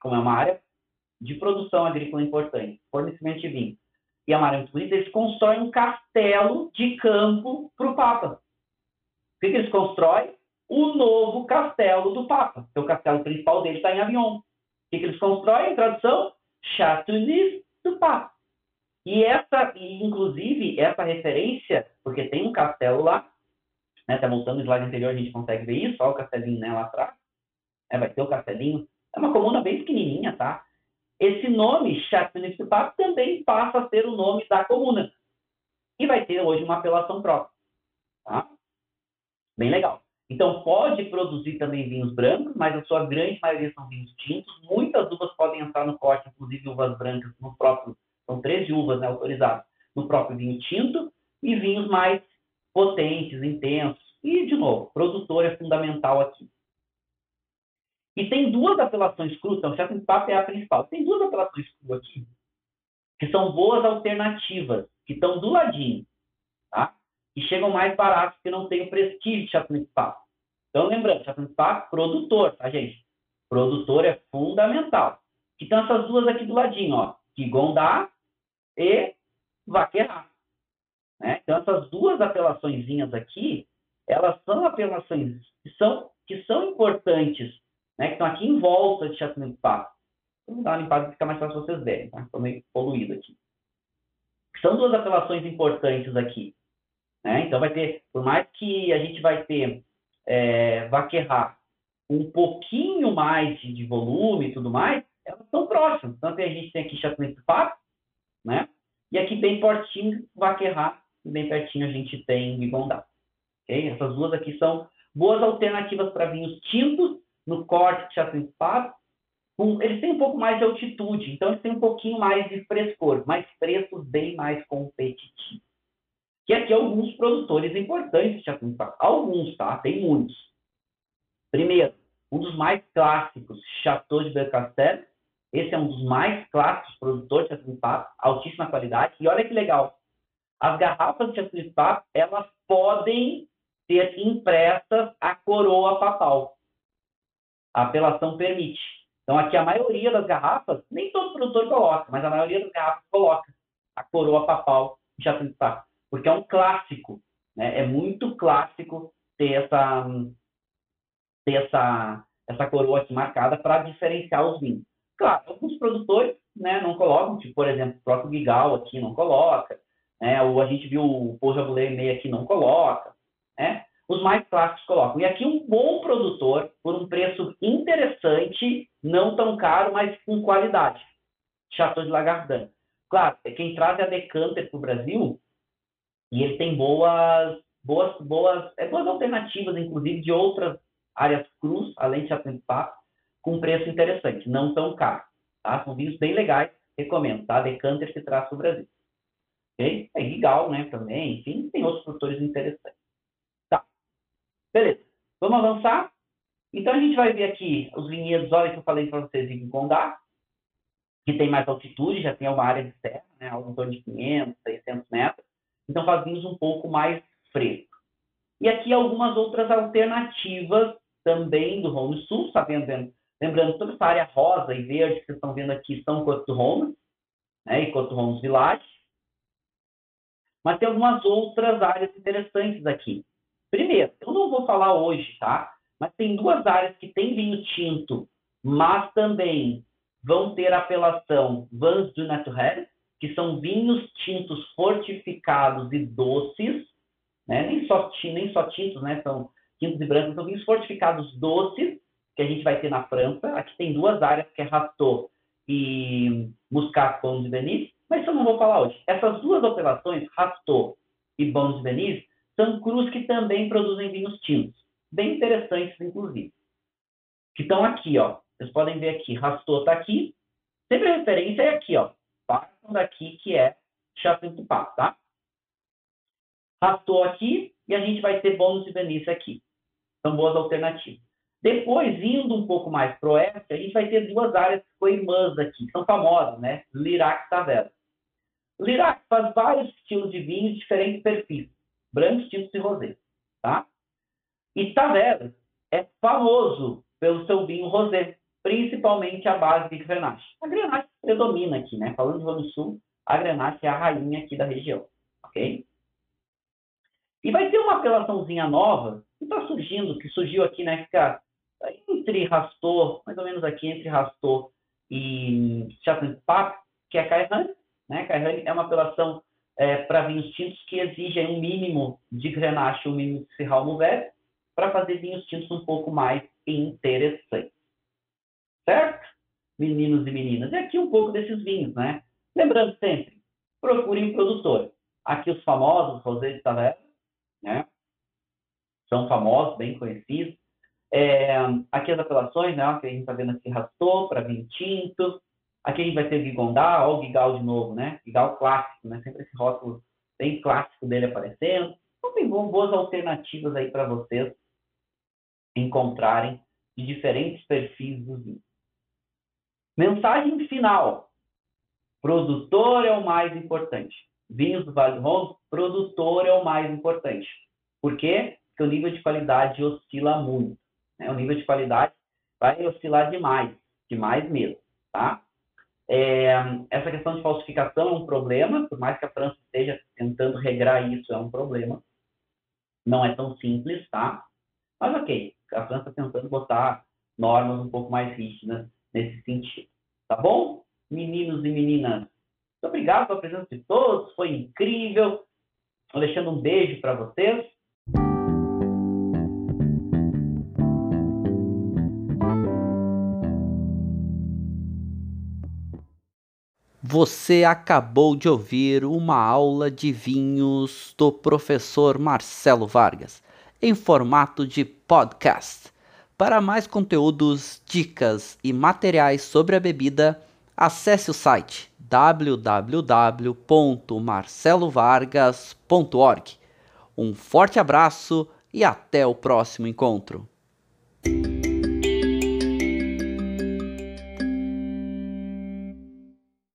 como é uma área de produção agrícola importante, fornecimento de vinho e a Maria Bonita, eles constroem um castelo de campo para o Papa. O que, que eles constroem? O novo castelo do Papa. Que o castelo principal dele está em Avignon. O que, eles constroem? Tradução? Chateauneuf do Papa. E essa, inclusive, essa referência, porque tem um castelo lá, né? Tá montando o slide anterior, a gente consegue ver isso, olha o castelinho né, lá atrás. É, vai ter o castelinho. É uma comuna bem pequenininha, tá? esse nome, Chateauneuf-du-Pape, também passa a ser o nome da comuna. E vai ter hoje uma apelação própria. Tá? Bem legal. Então, pode produzir também vinhos brancos, mas a sua grande maioria são vinhos tintos. Muitas uvas podem entrar no corte, inclusive uvas brancas, no próprio, são 13 uvas né, autorizadas, no próprio vinho tinto, e vinhos mais potentes, intensos. E, de novo, produtor é fundamental aqui. E tem duas apelações cruas, então o papo é a principal. Tem duas apelações cruas aqui, que são boas alternativas, que estão do ladinho, tá? E chegam mais baratos, porque não tem o prestígio de Chateauneuf Papo. Então, lembrando, Chateauneuf Papo, produtor, tá, gente? Produtor é fundamental. Que estão essas duas aqui do ladinho, ó. Kigondá e Vaquerá. Né? Então, essas duas apelaçõezinhas aqui, elas são apelações que são, que são importantes né, que estão aqui em volta de Chateauneuf Pape. Vou dar uma limpada para ficar mais fácil vocês verem, tá? Estou meio poluído aqui. São duas apelações importantes aqui. Né? Então, vai ter, por mais que a gente vai ter é, Vaquerra um pouquinho mais de, volume e tudo mais, elas estão próximas. Tanto que a gente tem aqui Chateauneuf Pape, né? E aqui bem pertinho, Vaquerra, e bem pertinho a gente tem Vigondá. Okay? Essas duas aqui são boas alternativas para vinhos tintos no corte de Chapinspado, um, eles têm um pouco mais de altitude, então eles têm um pouquinho mais de frescor, mas preços bem mais competitivos. Que aqui alguns produtores importantes de Chapinspado. Alguns, tá? Tem muitos. Primeiro, um dos mais clássicos, Chateau de Belcastel. Esse é um dos mais clássicos produtores de Chapinspado, altíssima qualidade. E olha que legal, as garrafas de Pape, elas podem ser impressas a coroa papal. A apelação permite. Então, aqui a maioria das garrafas, nem todo produtor coloca, mas a maioria das garrafas coloca a coroa papal de Pape, porque é um clássico, né? É muito clássico ter essa, ter essa, essa coroa aqui marcada para diferenciar os vinhos. Claro, alguns produtores né, não colocam, tipo, por exemplo, o próprio Gigal aqui não coloca, né, ou a gente viu o Paul Jaboulet meio aqui não coloca, né? Os mais clássicos colocam. E aqui um bom produtor, por um preço interessante, não tão caro, mas com qualidade. Chateau de Lagardin. Claro, é quem traz é a Decanter para o Brasil, e ele tem boas, boas, boas, é, boas alternativas, inclusive, de outras áreas cruz, além de Papo, com preço interessante, não tão caro. Tá? São vinhos bem legais, recomendo, tá? Decanter que traz o Brasil. Ok? É Gigal, né, também, enfim, tem outros produtores interessantes. Tá. Beleza. Vamos avançar? Então, a gente vai ver aqui os vinhedos, olha que eu falei para vocês em Condá, que tem mais altitude, já tem uma área de serra, né, algo em torno de 500, 600 metros. Então, faz vinhos um pouco mais frescos. E aqui algumas outras alternativas também do Rhône Sul, sabendo, lembrando toda essa área rosa e verde que vocês estão vendo aqui são Côte Rhône, né, e Rhône Village. Mas tem algumas outras áreas interessantes aqui. Primeiro, eu não vou falar hoje, tá? Mas tem duas áreas que tem vinho tinto, mas também vão ter apelação Vins du Naturel, que são vinhos tintos fortificados e doces, né? nem, só, nem só tintos, né? são tintos e brancos, são vinhos fortificados doces, que a gente vai ter na França. Aqui tem duas áreas, que é Rasteau e Muscat Pão de Venise, mas isso eu não vou falar hoje. Essas duas operações, Rasteau e Bons de Venise, são crus que também produzem vinhos tintos, bem interessantes, inclusive. Que estão aqui, ó. Vocês podem ver aqui, Rasteau está aqui. Sempre a referência é aqui, ó. Partam daqui, que é Chapin de Pato, tá? Rasteau aqui e a gente vai ter Bons de Venise aqui. São boas alternativas. Depois, indo um pouco mais para o oeste, a gente vai ter duas áreas co-irmãs aqui, que são famosas, né? Lirac e Tavera. Lirac faz vários estilos de vinhos de diferentes perfis, brancos, tintos e rosés, tá? E Tavera é famoso pelo seu vinho rosé, principalmente a base de Grenache. A Grenache predomina aqui, né? Falando de Rio Sul, a Grenache é a rainha aqui da região, ok? E vai ter uma apelaçãozinha nova que está surgindo, que surgiu aqui, né? Fica entre Rastor, mais ou menos aqui entre Rastor e Chateau Pape, que é a Cairane, né? Cairane é uma apelação é, para vinhos tintos que exigem um mínimo de Grenache, um mínimo de Syrah Mourvèdre, para fazer vinhos tintos um pouco mais interessantes. Certo? Meninos e meninas. E aqui um pouco desses vinhos, né? Lembrando sempre, procurem produtor. Aqui os famosos, Rosé de Taverna, né? São famosos, bem conhecidos. É, aqui as apelações, né? Que a gente está vendo aqui Rastou para vinho tinto. Aqui a gente vai ter o Gigondá, ou Gigal de novo, né? Gigal clássico, né? Sempre esse rótulo bem clássico dele aparecendo. Então tem boas alternativas aí para vocês encontrarem de diferentes perfis dos vinhos. Mensagem final. Produtor é o mais importante. Vinhos do Vale do Rhône, produtor é o mais importante. Por quê? Porque o nível de qualidade oscila muito. Né? O nível de qualidade vai oscilar demais, demais mesmo, tá? É, essa questão de falsificação é um problema, por mais que a França esteja tentando regrar isso, é um problema. Não é tão simples, tá? Mas ok, a França está tentando botar normas um pouco mais rígidas nesse sentido. Tá bom? Meninos e meninas, muito obrigado pela presença de todos, foi incrível. Alexandre, um beijo para vocês. Você acabou de ouvir uma aula de vinhos do professor Marcelo Vargas, em formato de podcast. Para mais conteúdos, dicas e materiais sobre a bebida, acesse o site www.marcelovargas.org. Um forte abraço e até o próximo encontro.